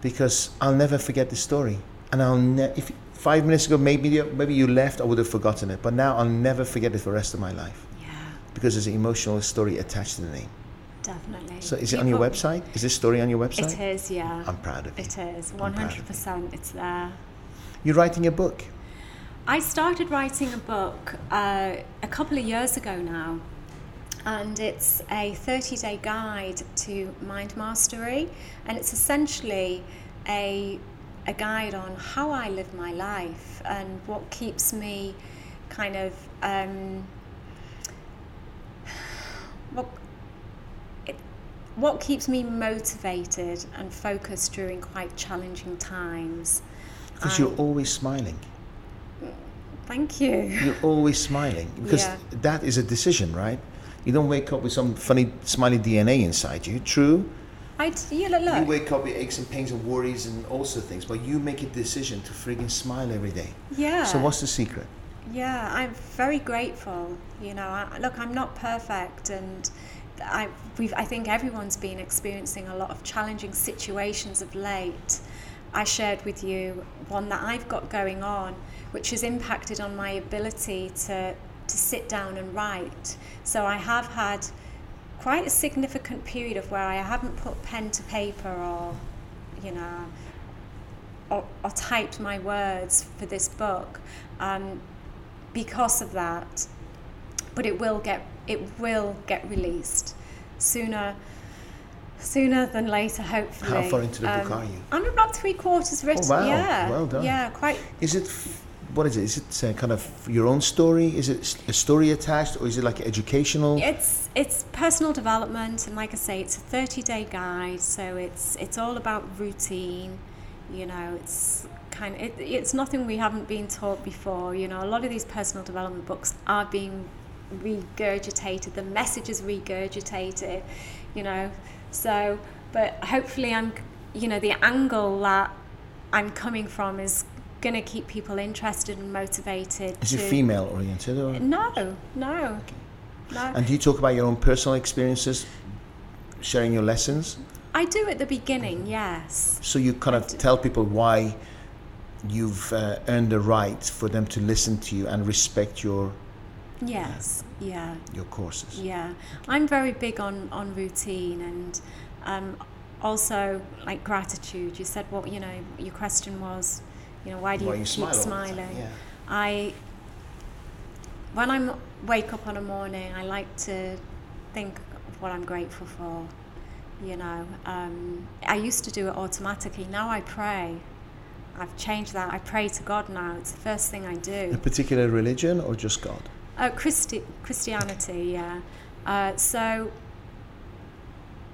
Because I'll never forget the story. And I'll ne- if five minutes ago, Mabe media, maybe you left, I would have forgotten it. But now I'll never forget it for the rest of my life. Yeah, Because there's an emotional story attached to the name. definitely. So is it on your website? Is this story on your website? It is, yeah. I'm proud of it. It is, I'm proud of you. 100%. It's there. You're writing a book. I started writing a book uh, a couple of years ago now, and it's a 30 day guide to mind mastery, and it's essentially a, a guide on how I live my life and what keeps me kind of. Um, what, it, what keeps me motivated and focused during quite challenging times. Because Um, you're always smiling. Thank you. You're always smiling because Yeah. that is a decision, right? You don't wake up with some funny smiley DNA inside you. True. I d- yeah, look, look. You wake up with aches and pains and worries and all sorts of things, but you make a decision to frigging smile every day. yeah. So what's the secret? Yeah, I'm very grateful. You know, I, look, I'm not perfect, and I, we've, I think everyone's been experiencing a lot of challenging situations of late. I shared with you one that I've got going on, which has impacted on my ability to to sit down and write. So I have had quite a significant period of where I haven't put pen to paper or, you know, or, or typed my words for this book um, because of that. But it will get it will get released sooner sooner than later, hopefully. How far into the book Um, are you? I'm about three quarters written. wow. Yeah, Well done. Yeah, quite. Is it, f- what is it? Is it kind of your own story? Is it a story attached or is it like educational? It's it's personal development, and like I say, it's a 30 day guide. So it's it's all about routine. You know, it's kind of it, it's nothing we haven't been taught before. You know, a lot of these personal development books are being regurgitated. The message is regurgitated. You know, so but hopefully I'm you know the angle that I'm coming from is going to keep people interested and motivated. Is to, it female oriented or? No, no, no. And do you talk about your own personal experiences, sharing your lessons? I do at the beginning, yes. So you kind of tell people why you've uh, earned the right for them to listen to you and respect your Yes, yeah, your courses. yeah. I'm very big on, on routine and um, also like gratitude. You said what, you know, your question was, you know, why do Why you, you keep smile all the time, smiling? yeah. I, when I wake up on a morning, I like to think of what I'm grateful for. You know, um, I used to do it automatically. Now I pray. I've changed that. I pray to God now. It's the first thing I do. A particular religion or just God? Uh, Christi- Christianity, yeah. Uh, so,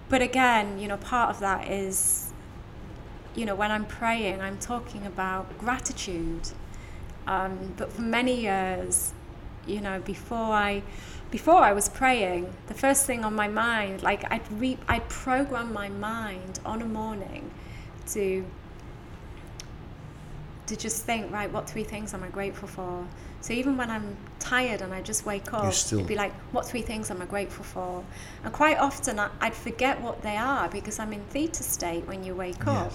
but again, you know, part of that is, you know, when I'm praying, I'm talking about gratitude. Um, but for many years, you know, before I, before I was praying, the first thing on my mind, like I'd re- I'd program my mind on a morning to to just think, right, what three things am I grateful for? So even when I'm tired and I just wake up, it'd be like, what three things am I grateful for? And quite often I, I'd forget what they are because I'm in theta state when you wake up.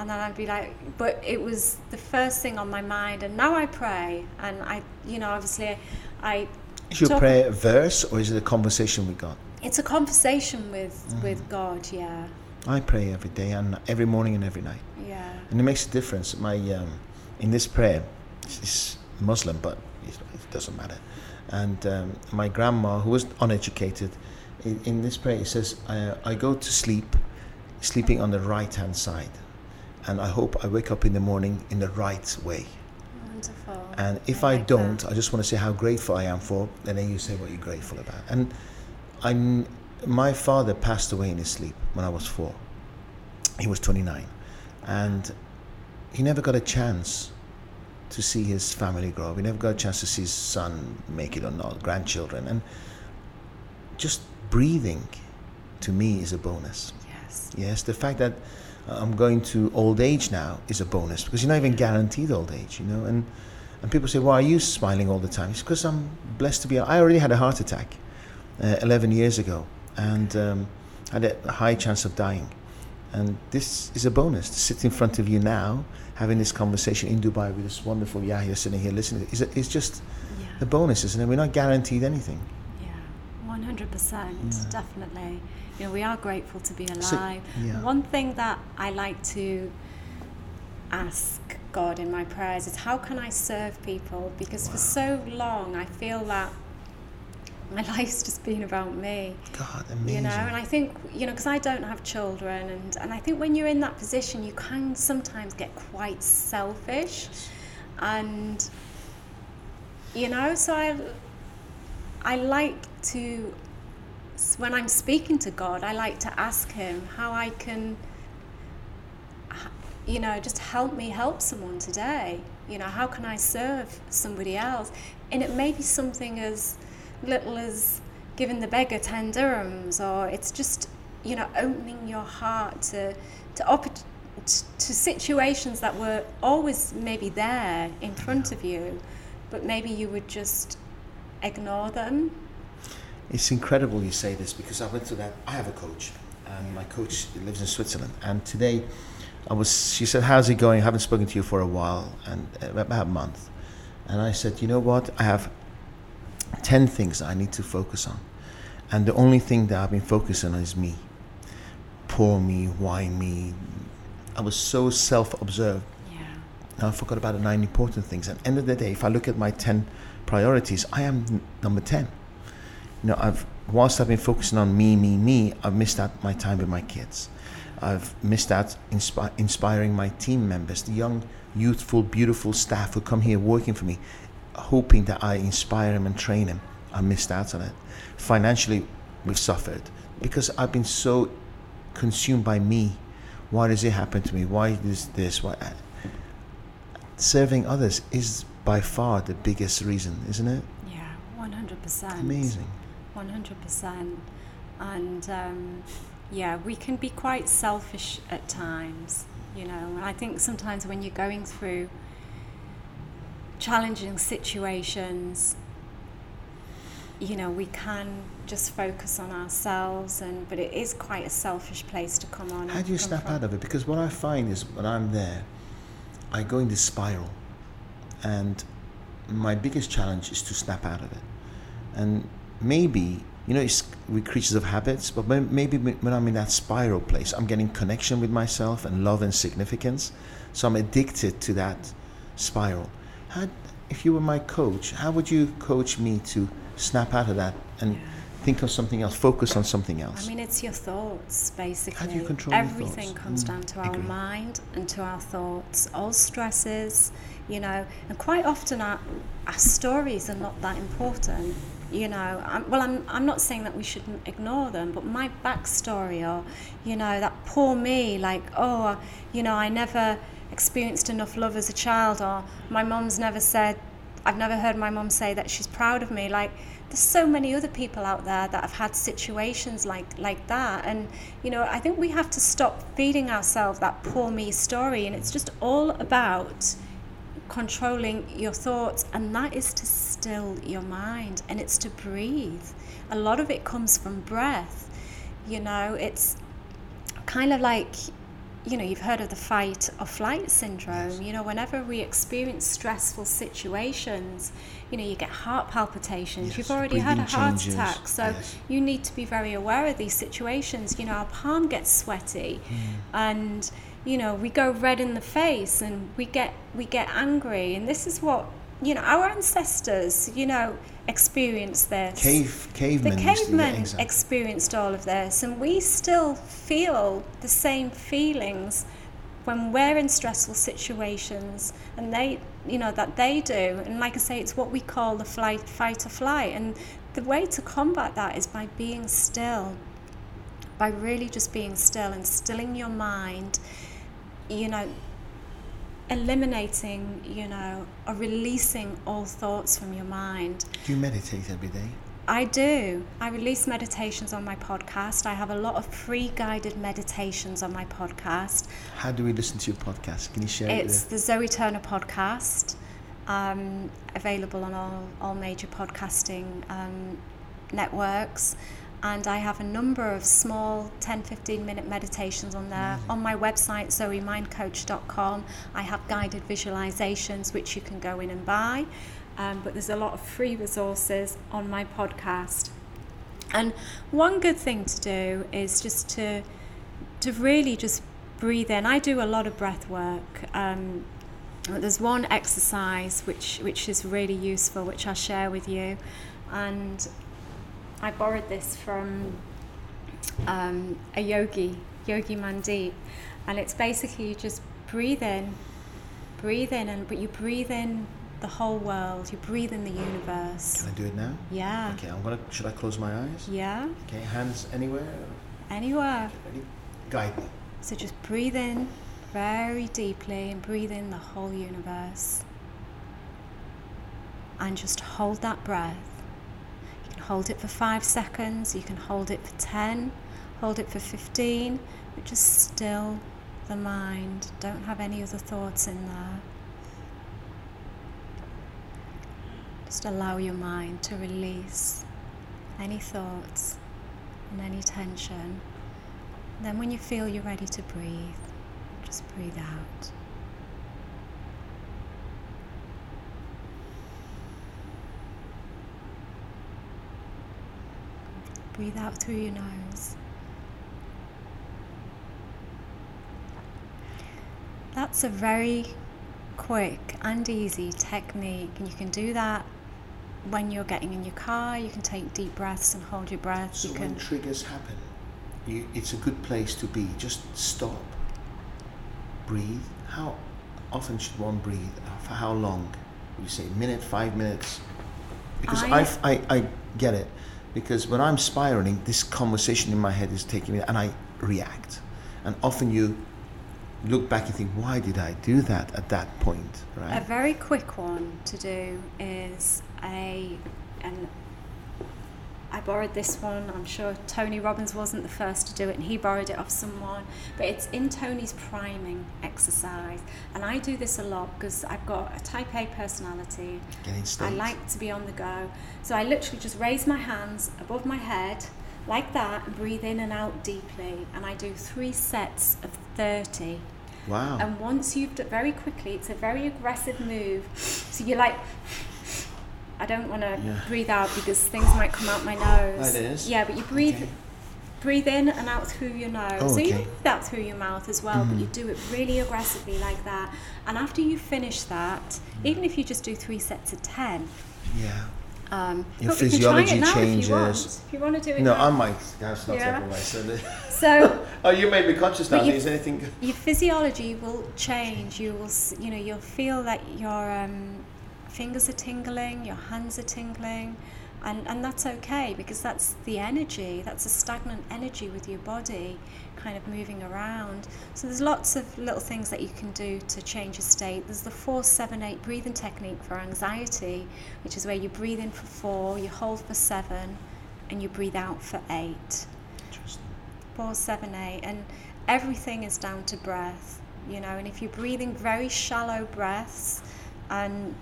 And then I'd be like, but it was the first thing on my mind. And now I pray. And I, you know, obviously I. Is your prayer a verse or is it a conversation with God? It's a conversation with, Mm-hmm. with God, yeah. I pray every day and every morning and every night. Yeah. And it makes a difference. My um, in this prayer, it's Muslim, but it doesn't matter. And um, my grandma, who was uneducated, in, in this prayer, it says, uh, "I go to sleep, sleeping on the right hand side, and I hope I wake up in the morning in the right way. Wonderful. And if I, like that. don't, I just want to say how grateful I am for. And then you say what you're grateful about. And I'm, my father passed away in his sleep when I was four. he was 29, and he never got a chance to see his family grow up. He never got a chance to see his son make it or not, grandchildren, and just breathing to me is a bonus. Yes. Yes, the fact that I'm going to old age now is a bonus because you're not even guaranteed old age, you know. And and people say, "Why are you smiling all the time?" It's because I'm blessed to be. I already had a heart attack uh, 11 years ago, and um, had a high chance of dying. And this is a bonus to sit in front of you now, having this conversation in Dubai with this wonderful Yahya sitting here listening. It's, it's just Yeah. a bonus, isn't it? We're not guaranteed anything. Yeah, 100%, Yeah. definitely. You know, we are grateful to be So- alive. yeah. One thing that I like to ask God in my prayers is how can I serve people? Because for so long I feel that my life's just been about me. God, amazing. You know, and I think, you know, because I don't have children, and, and I think when you're in that position, you can sometimes get quite selfish. And, you know, so I, I like to, when I'm speaking to God, I like to ask Him how I can, you know, just help me help someone today. You know, how can I serve somebody else? And it may be something as little as giving the beggar 10 dirhams, or it's just, you know, opening your heart to, to, t- to situations that were always maybe there in front of you, but maybe you would just ignore them. It's incredible you say this because I went to that. I have a coach, and my coach lives in Switzerland. And today, I was. She said, "How's it going? I haven't spoken to you for a while, and uh, about a month." And I said, "You know what? I have ten things I need to focus on, and the only thing that I've been focusing on is me. Poor me, why me? I was so self-observed Yeah. I forgot about the nine important things. At the end of the day, if I look at my 10 priorities, I am n- number 10. You know, I've, whilst I've been focusing on me, me, me, I've missed out my time with my kids. I've missed out inspi- inspiring my team members, the young, youthful, beautiful staff who come here working for me, hoping that I inspire them and train them. I missed out on it. Financially, we've suffered because I've been so consumed by me. Why does it happen to me? Why is this? Why? Uh, serving others is by far the biggest reason, isn't it? Yeah, 100%. Amazing. 100%. And um, yeah, we can be quite selfish at times, you know. And I think sometimes when you're going through challenging situations, you know, we can just focus on ourselves, and but it is quite a selfish place to come on. How do you snap from. out of it? Because what I find is when I'm there, I go in this spiral, and my biggest challenge is to snap out of it. And maybe you know, it's, we're creatures of habits, but maybe when I'm in that spiral place, I'm getting connection with myself and love and significance. So I'm addicted to that spiral. How, if you were my coach, how would you coach me to snap out of that and Yeah. think of something else, focus on something else? I mean, it's your thoughts, basically. control Everything comes Mm, down to our mind and to our thoughts. All stresses, you know, and quite often our, our stories are not that important. You know, I'm, well, I'm, I'm not saying that we shouldn't ignore them, but my backstory, or, you know, that poor me, like, oh, uh, you know, I never experienced enough love as a child, or my mum's never said, I've never heard my mum say that she's proud of me. Like, there's so many other people out there that have had situations like like that and you know i think we have to stop feeding ourselves that poor me story and it's just all about controlling your thoughts and that is to still your mind and it's to breathe. A lot of it comes from breath you know it's kind of like you know you've heard of the fight or flight syndrome. You know whenever we experience stressful situations you know you get heart palpitations Yes, you've already had a heart changes, attack so yes. you need to be very aware of these situations. You know our palm gets sweaty Hmm. and you know we go red in the face and we get we get angry and this is what you know our ancestors you know experienced this Cave, the cavemen. yeah, cavemen experienced all of this, and we still feel the same feelings when we're in stressful situations, and they, you know, that they do. And like I say, it's what we call the flight, fight or flight. And the way to combat that is by being still, by really just being still and stilling your mind, you know, eliminating, you know, or releasing all thoughts from your mind. Do you meditate every day? I do. I release meditations on my podcast. I have a lot of free guided meditations on my podcast. How do we listen to your podcast? Can you share It's it? the Zoe Turner podcast, um, available on all, all major podcasting um, networks. And I have a number of small 10 15 minute meditations on there. On my website, zoemindcoach.com, I have guided visualizations which you can go in and buy. Um, but there's a lot of free resources on my podcast. And one good thing to do is just to to really just breathe in. I do a lot of breath work. Um, there's one exercise which which is really useful, which I'll share with you, and I borrowed this from um, a yogi, Yogi Mandeep, and it's basically you just breathe in, breathe in, and but you breathe in the whole world. You breathe in the universe. Can I do it now? Yeah. Okay, I'm gonna. Should I close my eyes? Yeah. Okay, hands anywhere. Anywhere. Ready? Guide me. So just breathe in very deeply and breathe in the whole universe. And just hold that breath. Hold it for five seconds, you can hold it for 10, hold it for 15, but just still the mind. Don't have any other thoughts in there. Just allow your mind to release any thoughts and any tension. Then, when you feel you're ready to breathe, just breathe out. Breathe out through your nose. That's a very quick and easy technique, and you can do that when you're getting in your car. You can take deep breaths and hold your breath. So you when can triggers happen, you, it's a good place to be. Just stop. Breathe. How often should one breathe? For how long? You say a minute, five minutes? Because I- I, I, I get it. Because when I'm spiraling, this conversation in my head is taking me, and I react. And often you look back and think, why did I do that at that point? Right. A very quick one to do is a, and I borrowed this one. I'm sure Tony Robbins wasn't the first to do it, and he borrowed it off someone. But it's in Tony's priming exercise, and I do this a lot because I've got a Type A personality. I like to be on the go, so I literally just raise my hands above my head like that, and breathe in and out deeply, and I do three sets of thirty. Wow. And once you've done very quickly, it's a very aggressive move. So you're like, I don't want to Yeah. breathe out because things might come out my nose. That is? Yeah, but you breathe, Okay. breathe in and out through your nose. Oh, So you breathe out through your mouth as well, but you do it really aggressively like that. And after you finish that, even if you just do three sets of ten, yeah. um, Your but we can try it physiology If you, want. changes. if you want to do it No, now. I might have stuff Yeah. So oh, you made me conscious now. You- Is anything? your physiology will change. You will, you know, you'll feel that your um, fingers are tingling, your hands are tingling, and and that's okay because that's the energy. That's a stagnant energy with your body, kind of moving around. So there's lots of little things that you can do to change your state. There's the four, seven, eight breathing technique for anxiety, which is where you breathe in for four, you hold for seven, and you breathe out for eight Interesting. four, seven, eight, and everything is down to breath, you know. And if you're breathing very shallow breaths, and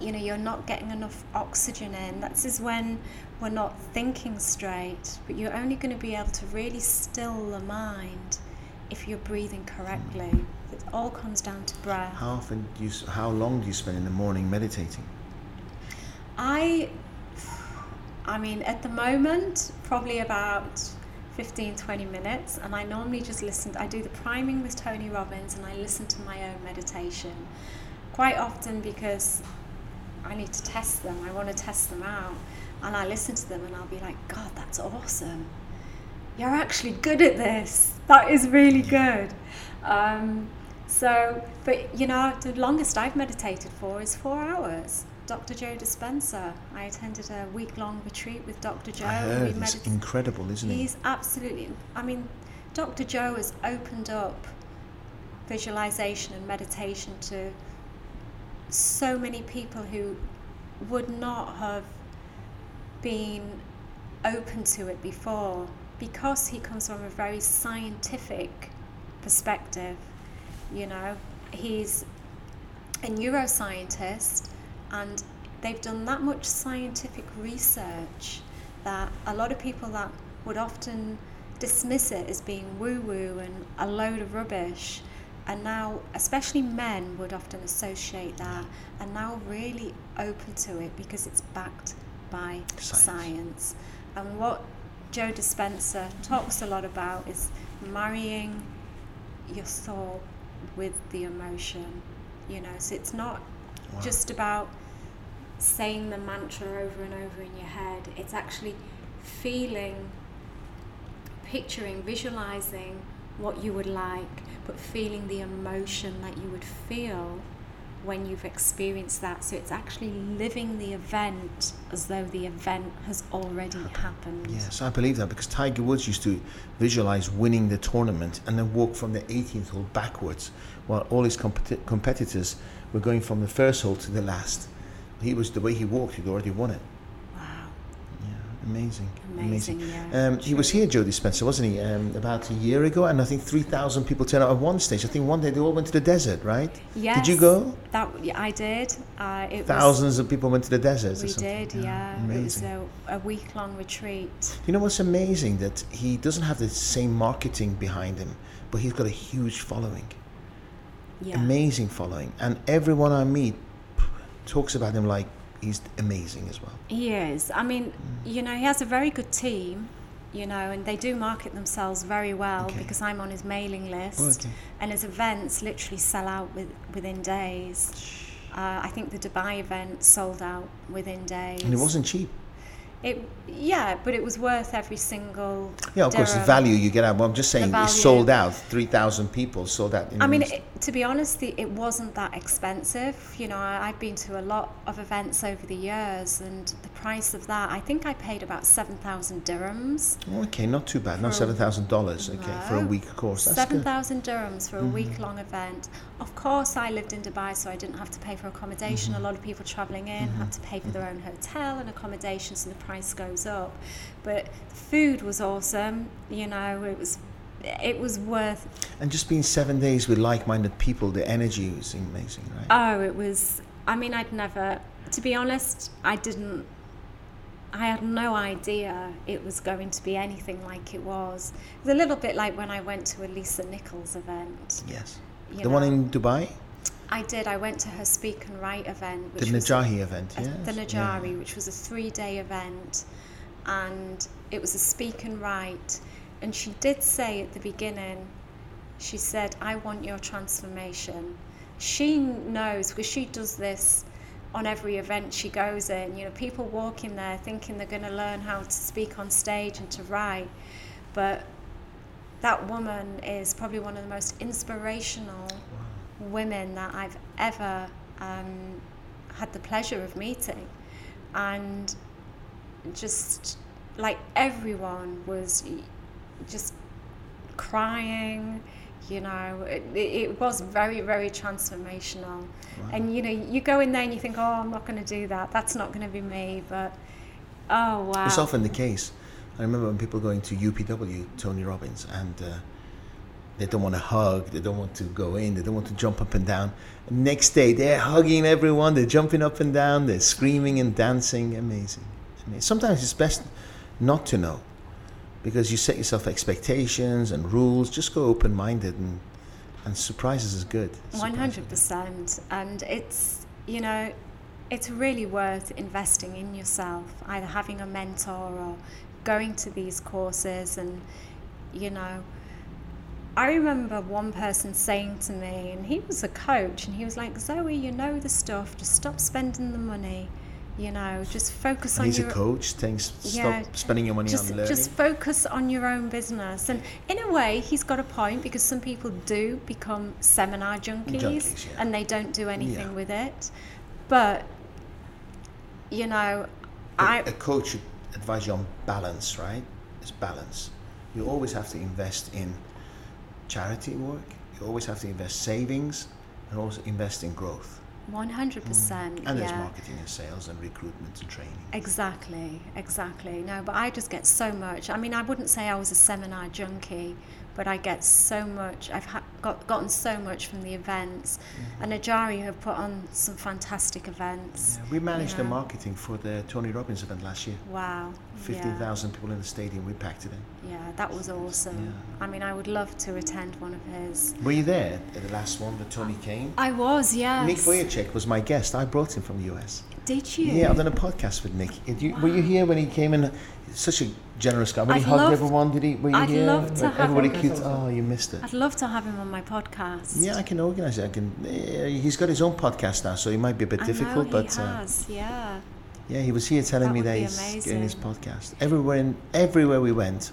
you know you're not getting enough oxygen in, that is when we're not thinking straight. But you're only going to be able to really still the mind if you're breathing correctly. It all comes down to breath. How often do you? How long do you spend in the morning meditating? I, I mean, at the moment, probably about 15, 20 minutes, and I normally just listen. I do the priming with Tony Robbins, and I listen to my own meditation quite often because I need to test them. I want to test them out, and I listen to them, and I'll be like, God, that's awesome. You're actually good at this. That is really good. Um, so, but you know, the longest I've meditated for is four hours Dr. Joe Dispenza. I attended a week long retreat with Dr. Joe. I heard it's medit- incredible, isn't it? He's absolutely, I mean, Dr. Joe has opened up visualization and meditation to so many people who would not have been open to it before because he comes from a very scientific perspective. You know, he's a neuroscientist and they've done that much scientific research that a lot of people that would often dismiss it as being woo woo and a load of rubbish and now especially men would often associate that and now really open to it because it's backed by Science. science. And what Joe Dispenza talks a lot about is marrying your thought with the emotion. You know, so it's not Wow. just about saying the mantra over and over in your head. It's actually feeling, picturing, visualizing what you would like, but feeling the emotion that you would feel when you've experienced that. So it's actually living the event as though the event has already happened. Yes, I believe that because Tiger Woods used to visualize winning the tournament and then walk from the 18th hole backwards, while all his competi- competitors were going from the first hole to the last. He was the way he walked; he'd already won it. Amazing, Amazing, yeah, Um, he was here, Joe Dispenza, wasn't he? Um, about a year ago, and I think 3,000 people turned out at one stage. I think one day they all went to the desert, right? Yes. Did you go? That yeah, I did. Uh, it was, Thousands of people went to the desert. or We did, yeah. It was Amazing. a, a week long retreat. You know what's amazing? That he doesn't have the same marketing behind him, but he's got a huge following. Yeah. Amazing following. And everyone I meet talks about him like he's amazing as well. He is. I mean, Mm. you know, he has a very good team, you know, and they do market themselves very well Okay. because I'm on his mailing list. Oh, okay. And his events literally sell out with, within days. Uh, I think the Dubai event sold out within days. And it wasn't cheap. It, yeah, but it was worth every single. Yeah, of course, the value you get out. Well, I'm just saying, it sold out. 3,000 people sold out. in I mean, it, to be honest, the, it wasn't that expensive. You know, I, I've been to a lot of events over the years, and the price of that, I think I paid about 7,000 dirhams. Okay, not too bad. Not seven thousand dollars. Okay, for a week course. That's 7,000 dirhams for a mm-hmm. week long event. Of course, I lived in Dubai, so I didn't have to pay for accommodation. Mm-hmm. A lot of people traveling in had mm-hmm. to pay for their own mm-hmm. hotel and accommodation, so the price goes up. But the food was awesome. You know, it was. It was worth And just being seven days with like-minded people, the energy was amazing, right? Oh, it was. I mean, I'd never. To be honest, I didn't. I had no idea it was going to be anything like it was. It was a little bit like when I went to a Lisa Nichols event. yes. The one in Dubai, I did. I went to her Speak and Write event, the Najahi event. a- Yeah. the Najari, which was a three-day event, and it was a Speak and Write. And she did say at the beginning, she said, "I want your transformation." She knows because she does this on every event she goes in. You know, people walk in there thinking they're going to learn how to speak on stage and to write, but that woman is probably one of the most inspirational women that I've ever um, had the pleasure of meeting. And just like everyone was just crying, you know, it, it was very, very transformational. And you know, you go in there and you think, oh, I'm not going to do that. That's not going to be me. But oh, wow. It's often the case. I remember when people going to UPW, Tony Robbins, and uh, they don't want to hug, they don't want to go in, they don't want to jump up and down. Next day, they're hugging everyone, they're jumping up and down, they're screaming and dancing. Amazing. Sometimes it's best not to know because you set yourself expectations and rules. Just go open minded, and, and surprises is good. Surprises. hundred percent, and it's you know, it's really worth investing in yourself, either having a mentor or going to these courses, and you know. I remember one person saying to me, and he was a coach, and he was like, Zoe, you know the stuff, just stop spending the money, you know, just focus And on he's your a coach. Thanks. Yeah, Stop spending your money just, on learning. just focus on your own business. And in a way, he's got a point because some people do become seminar junkies, Junkies, yeah. and they don't do anything Yeah. with it. But you know, But I a coach should advise you on balance, right? It's balance. You always have to invest in charity work. You always have to invest savings, and also invest in growth. one hundred percent. Mm. And there's Yeah. marketing and sales and recruitment and training. Exactly, exactly. No, but I just get so much. I mean, I wouldn't say I was a seminar junkie, but I get so much. I've ha- got gotten so much from the events, Mm-hmm. and Ajari have put on some fantastic events. Yeah, we managed the marketing for the Tony Robbins event last year. Wow. Fifteen thousand people in the stadium. We packed it in. Yeah. yeah, that was awesome. Yeah. I mean, I would love to attend one of his. Were you there at the last one that Tony came? I was, yes. Nick Vujicic was my guest. I brought him from the US. Did you? Yeah, I've done a podcast with Nick. Did you, Were you here when he came in? Such a generous guy. When he I'd hugged love- everyone, did he? Were you I'd here? love to have everybody him. cute. Oh, you missed it. I'd love to have him on my podcast. Yeah, I can organise it. I can. eh, he's got his own podcast now, so it might be a bit I difficult. know he but uh, has. yeah. Yeah, he was here telling That me that he's getting his podcast. Everywhere, in, everywhere we went,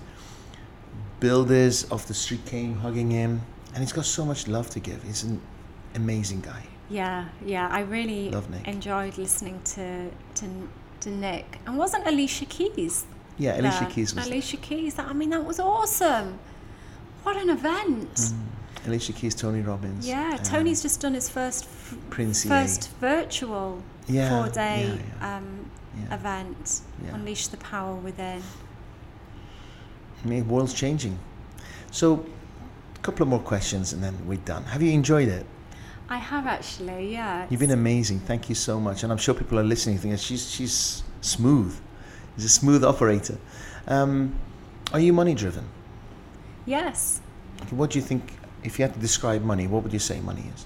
builders off the street came hugging him, and he's got so much love to give. He's an amazing guy. Yeah, yeah, I really enjoyed listening to, to to Nick. And wasn't Alicia Keys? Yeah, Alicia there? Keys was. Alicia Keys. That, I mean, that was awesome. What an event! Mm. Alicia Keys, Tony Robbins. Yeah, um, Tony's just done his first f- Prince EA. first virtual Yeah, four day yeah. Um, event. Unleash the power within. I mean, world's changing. So, a couple of more questions and then we're done. Have you enjoyed it? I have actually, yeah. You've been amazing. Thank you so much. And I'm sure people are listening thinking she's she's smooth. She's a smooth operator. Um, are you money driven? yes. What do you think? If you had to describe money, what would you say money is?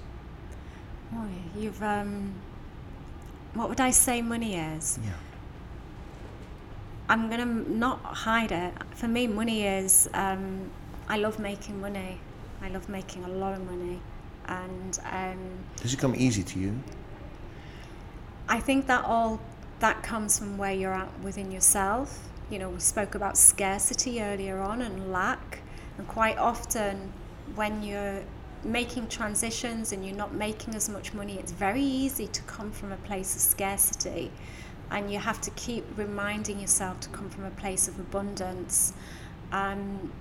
Boy, you've um. What would I say money is? Yeah. I'm gonna not hide it. For me, money is. Um, I love making money. I love making a lot of money, and um, Does it come easy to you? I think that all that comes from where you're at within yourself. You know, we spoke about scarcity earlier on and lack, and quite often when you're making transitions and you're not making as much money, it's very easy to come from a place of scarcity, and you have to keep reminding yourself to come from a place of abundance. Um,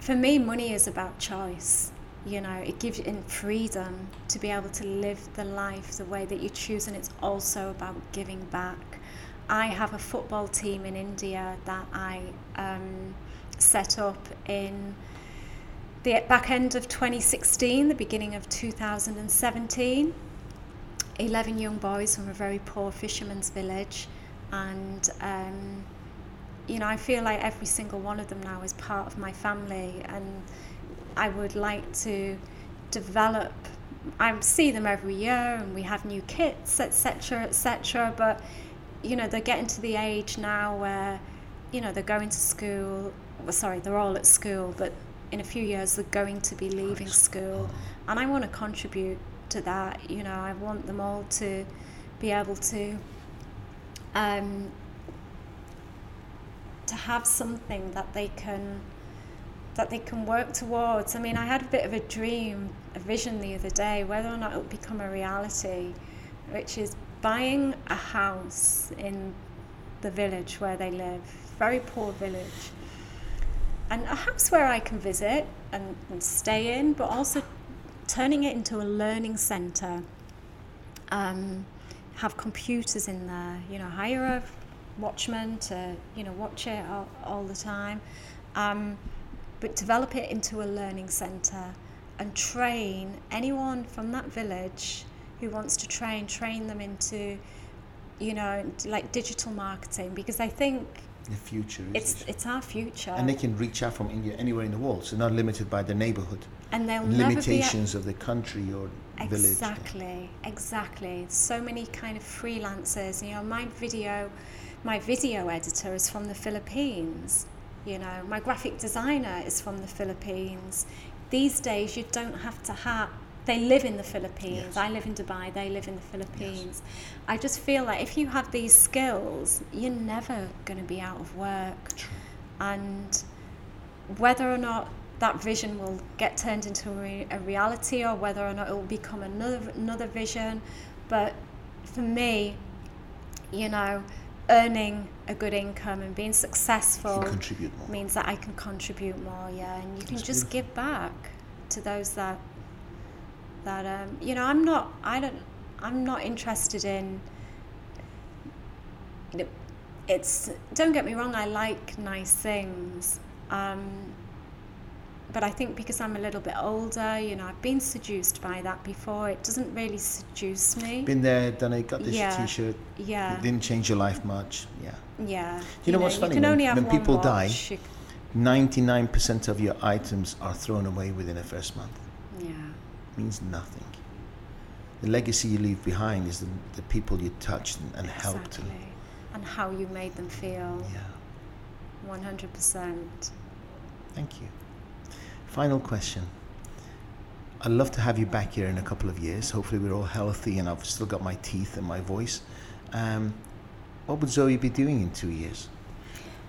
for me, money is about choice. You know, it gives you in freedom to be able to live the life the way that you choose, and it's also about giving back. I have a football team in India that I um, set up in the back end of 2016, the beginning of 2017. 11 young boys from a very poor fisherman's village, and um, you know, I feel like every single one of them now is part of my family, and I would like to develop. I see them every year, and we have new kits, etc., etc. But you know, they're getting to the age now where, you know, they're going to school. Well, sorry, they're all at school, but in a few years they're going to be leaving school, and I want to contribute to that. You know, I want them all to be able to. Um, to have something that they can that they can work towards. I mean, I had a bit of a dream, a vision the other day, whether or not it will become a reality, which is buying a house in the village where they live, very poor village, and a house where I can visit and, and stay in, but also turning it into a learning centre. Um, have computers in there, you know, hire a watchman to you know watch it all, all the time um, but develop it into a learning centre and train anyone from that village who wants to train train them into you know like digital marketing because I think The future it's it? it's our future And they can reach out from India anywhere in the world, so not limited by the neighborhood, and they'll limitations of the country or village. Exactly, exactly. So many kind of freelancers. You know, my video, my video editor is from the Philippines. You know, my graphic designer is from the Philippines. These days, you don't have to have. They live in the Philippines. Yes. I live in Dubai. They live in the Philippines. I just feel like if you have these skills, you're never going to be out of work. True. And whether or not that vision will get turned into a, re- a reality or whether or not it will become another another vision but for me you know, earning a good income and being successful means that I can contribute more, yeah, and you can That's just beautiful. give back to those that that um, you know. I'm not. I don't. I'm not interested in. You know, it's. Don't get me wrong. I like nice things. Um, but I think because I'm a little bit older, you know, I've been seduced by that before. It doesn't really seduce me. Been there, done it, got this Yeah. t-shirt. yeah, It didn't change your life much. Yeah. yeah. You know what's you funny? When- when people die, watch. You- 99% of your items are thrown away within the first month. Means nothing. The legacy you leave behind is the, the people you touched and, and helped. Exactly. And how you made them feel. Yeah. 100%. Thank you. Final question. I'd love to have you back here in a couple of years. Hopefully, we're all healthy and I've still got my teeth and my voice. Um, what would Zoe be doing in two years?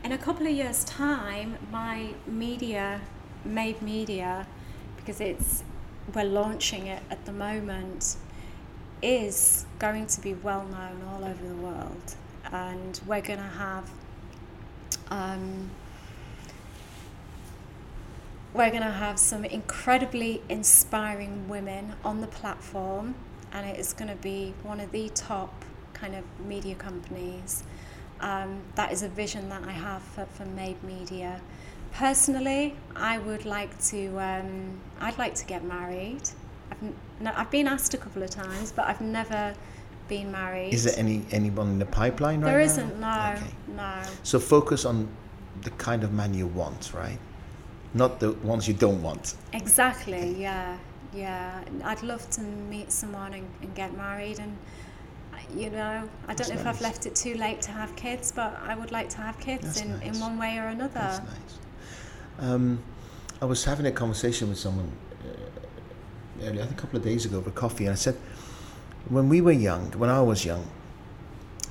In a couple of years' time, my media, Mabe Media, because it's we're launching it at the moment, is going to be well known all over the world, and we're going to have. Um, we're going to have some incredibly inspiring women on the platform, and it is going to be one of the top kind of media companies. Um, that is a vision that I have for, for Mabe Media. Personally, I would like to. Um, I'd like to get married. I've, no, I've been asked a couple of times, but I've never been married. Is there any anyone in the pipeline right There now? isn't. No, Okay. no. So focus on the kind of man you want, right? Not the ones you don't want. Exactly. Yeah, yeah. I'd love to meet someone and, and get married, and you know, I don't That's know if. I've left it too late to have kids, but I would like to have kids That's in, in one way or another. That's nice. Um, I was having a conversation with someone uh, earlier, I think a couple of days ago over coffee, and I said, when we were young, when I was young,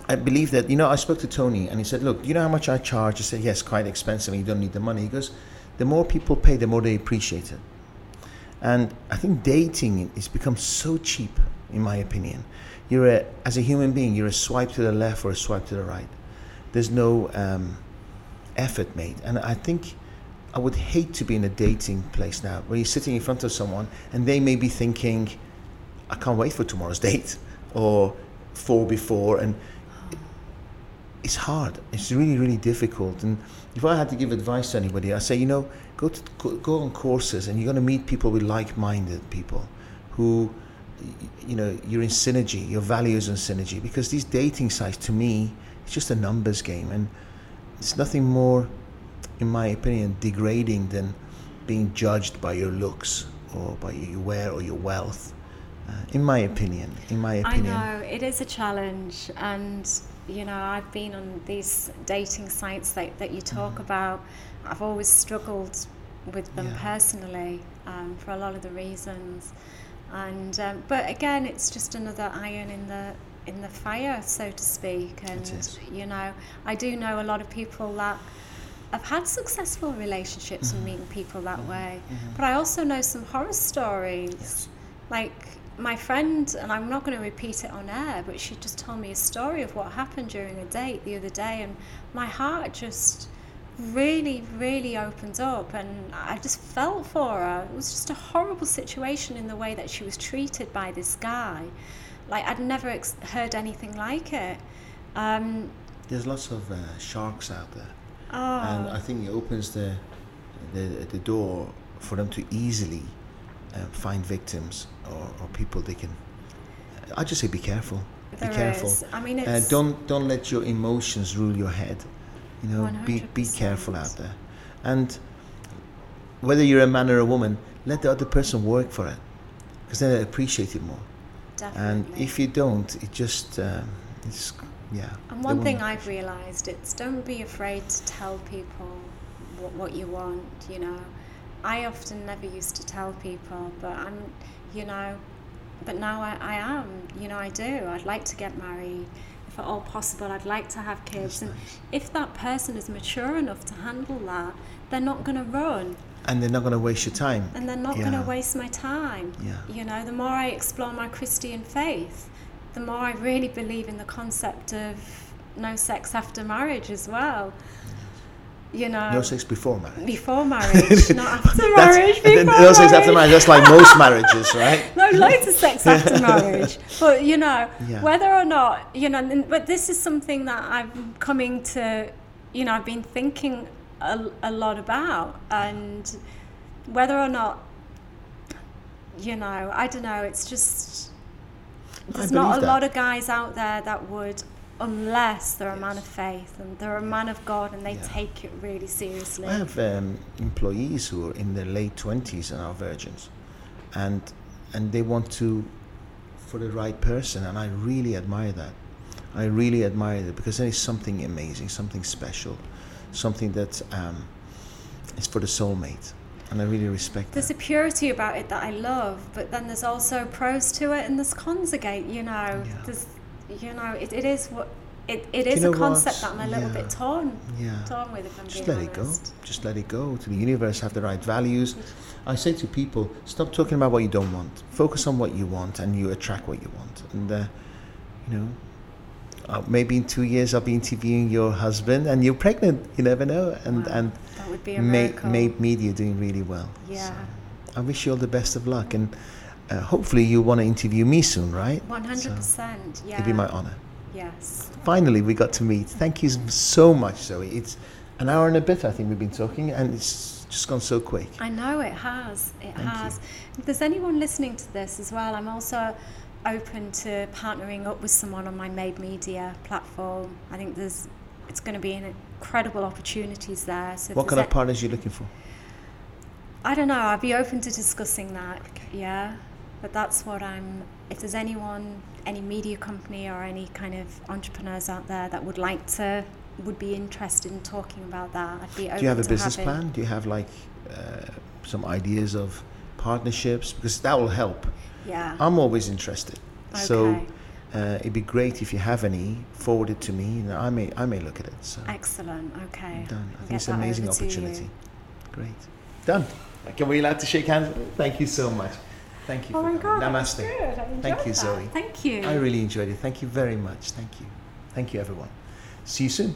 I believe that, you know, I spoke to Tony and he said, look, you know how much I charge? I said, yes, quite expensive and you don't need the money. He goes, the more people pay, the more they appreciate it. And I think dating has become so cheap, in my opinion. You're a, as a human being, you're a swipe to the left or a swipe to the right. There's no um, effort made. And I think I would hate to be in a dating place now where you're sitting in front of someone and they may be thinking, I can't wait for tomorrow's date or four before. And it's hard. It's really, really difficult. And if I had to give advice to anybody, I say, you know, go to go, on courses, and you're going to meet people with like-minded people, who, you know, you're in synergy. Your values in synergy. Because these dating sites, to me, it's just a numbers game, and it's nothing more, in my opinion, degrading than being judged by your looks or by your wear or your wealth. Uh, in my opinion, in my opinion. I know it is a challenge, and you know I've been on these dating sites that, that you talk about. I've always struggled with them Yeah. personally um, for a lot of the reasons, and um, but again, it's just another iron in the in the fire, so to speak. And you know, I do know a lot of people that have had successful relationships and meeting people that way, but I also know some horror stories. Yes. like my friend and i'm not going to repeat it on air but she just told me a story of what happened during a date the other day and my heart just really really opened up and i just felt for her. It was just a horrible situation in the way that she was treated by this guy. Like i'd never ex- heard anything like it. Um, There's lots of uh, sharks out there. Oh, and I think it opens the the, the door for them to easily uh, find victims or, or people they can. I just say be careful. there be careful. is. i mean Uh, don't don't let your emotions rule your head. You know, be be careful out there, and whether you're a man or a woman, let the other person work for it, because then they appreciate it more. definitely. And if you don't, it just um, it's yeah. And one thing I've realised it's don't be afraid to tell people what, what you want, you know. I often never used to tell people, but I'm, you know, but now I, I am, you know, I do. I'd like to get married. If at all possible, I'd like to have kids. That's and nice. if that person is mature enough to handle that, they're not going to run and they're not going to waste your time. and they're not going to waste my time. Yeah. You know, the more I explore my Christian faith, the more I really believe in the concept of no sex after marriage as well. You know, no sex before marriage. Before marriage, not after marriage. Before no sex after marriage. That's like most marriages, right? no, loads of sex after marriage. But you know, yeah. whether or not you know, but this is something that I'm coming to. You know, I've been thinking a, a lot about, and whether or not, you know, I don't know. It's just there's not a that. lot of guys out there that would unless they're a man of faith and they're a man of God and they yeah. take it really seriously. I have um, employees who are in their late twenties and are virgins, and and they want to for the right person, and I really admire that. I really admire that because there is something amazing, something special, something that um, is for the soulmate. And I really respect There's that. a purity about it that I love, but then there's also pros to it and there's cons again, you know. Yeah. There's you know, it, it is what it, it is a concept what? that I'm a little yeah. bit torn, yeah. torn with. If I'm Just let honest. it go. Just let it go. To the universe, have the right values. I say to people, stop talking about what you don't want. Focus on what you want, and you attract what you want. And uh, you know, uh, maybe in two years I'll be interviewing your husband, and you're pregnant. You never know. And wow. and that would be a miracle. Mabe media doing really well. Yeah. So I wish you all the best of luck and uh, hopefully you want to interview me soon, right? 100%, yeah. It'd be my honor. Yes. Finally, we got to meet. Thank you so much, Zoe. It's an hour and a bit, I think, we've been talking, and it's just gone so quick. I know it has. It Thank has. You. If there's anyone listening to this as well, I'm also open to partnering up with someone on my Mabe Media platform. I think there's it's going to be incredible opportunities there. So what kind of partners are you looking for? I don't know. I'd be open to discussing that. Okay. Yeah but that's what I'm. If there's anyone, any media company or any kind of entrepreneurs out there that would like to, would be interested in talking about that, I'd be open. Do you have a business having, plan? Do you have like uh, some ideas of partnerships? Because that will help. Yeah. I'm always interested. Okay. So. Uh, it'd be great if you have any. Forward it to me. Know, I may I may look at it. So excellent. Okay. Done. I think it's an amazing opportunity. Great. Done. Can we allowed to shake hands? Thank you so much. Thank you. Oh my God. Namaste. Thank you, that. Zoe. Thank you. I really enjoyed it. Thank you very much. Thank you. Thank you, everyone. See you soon.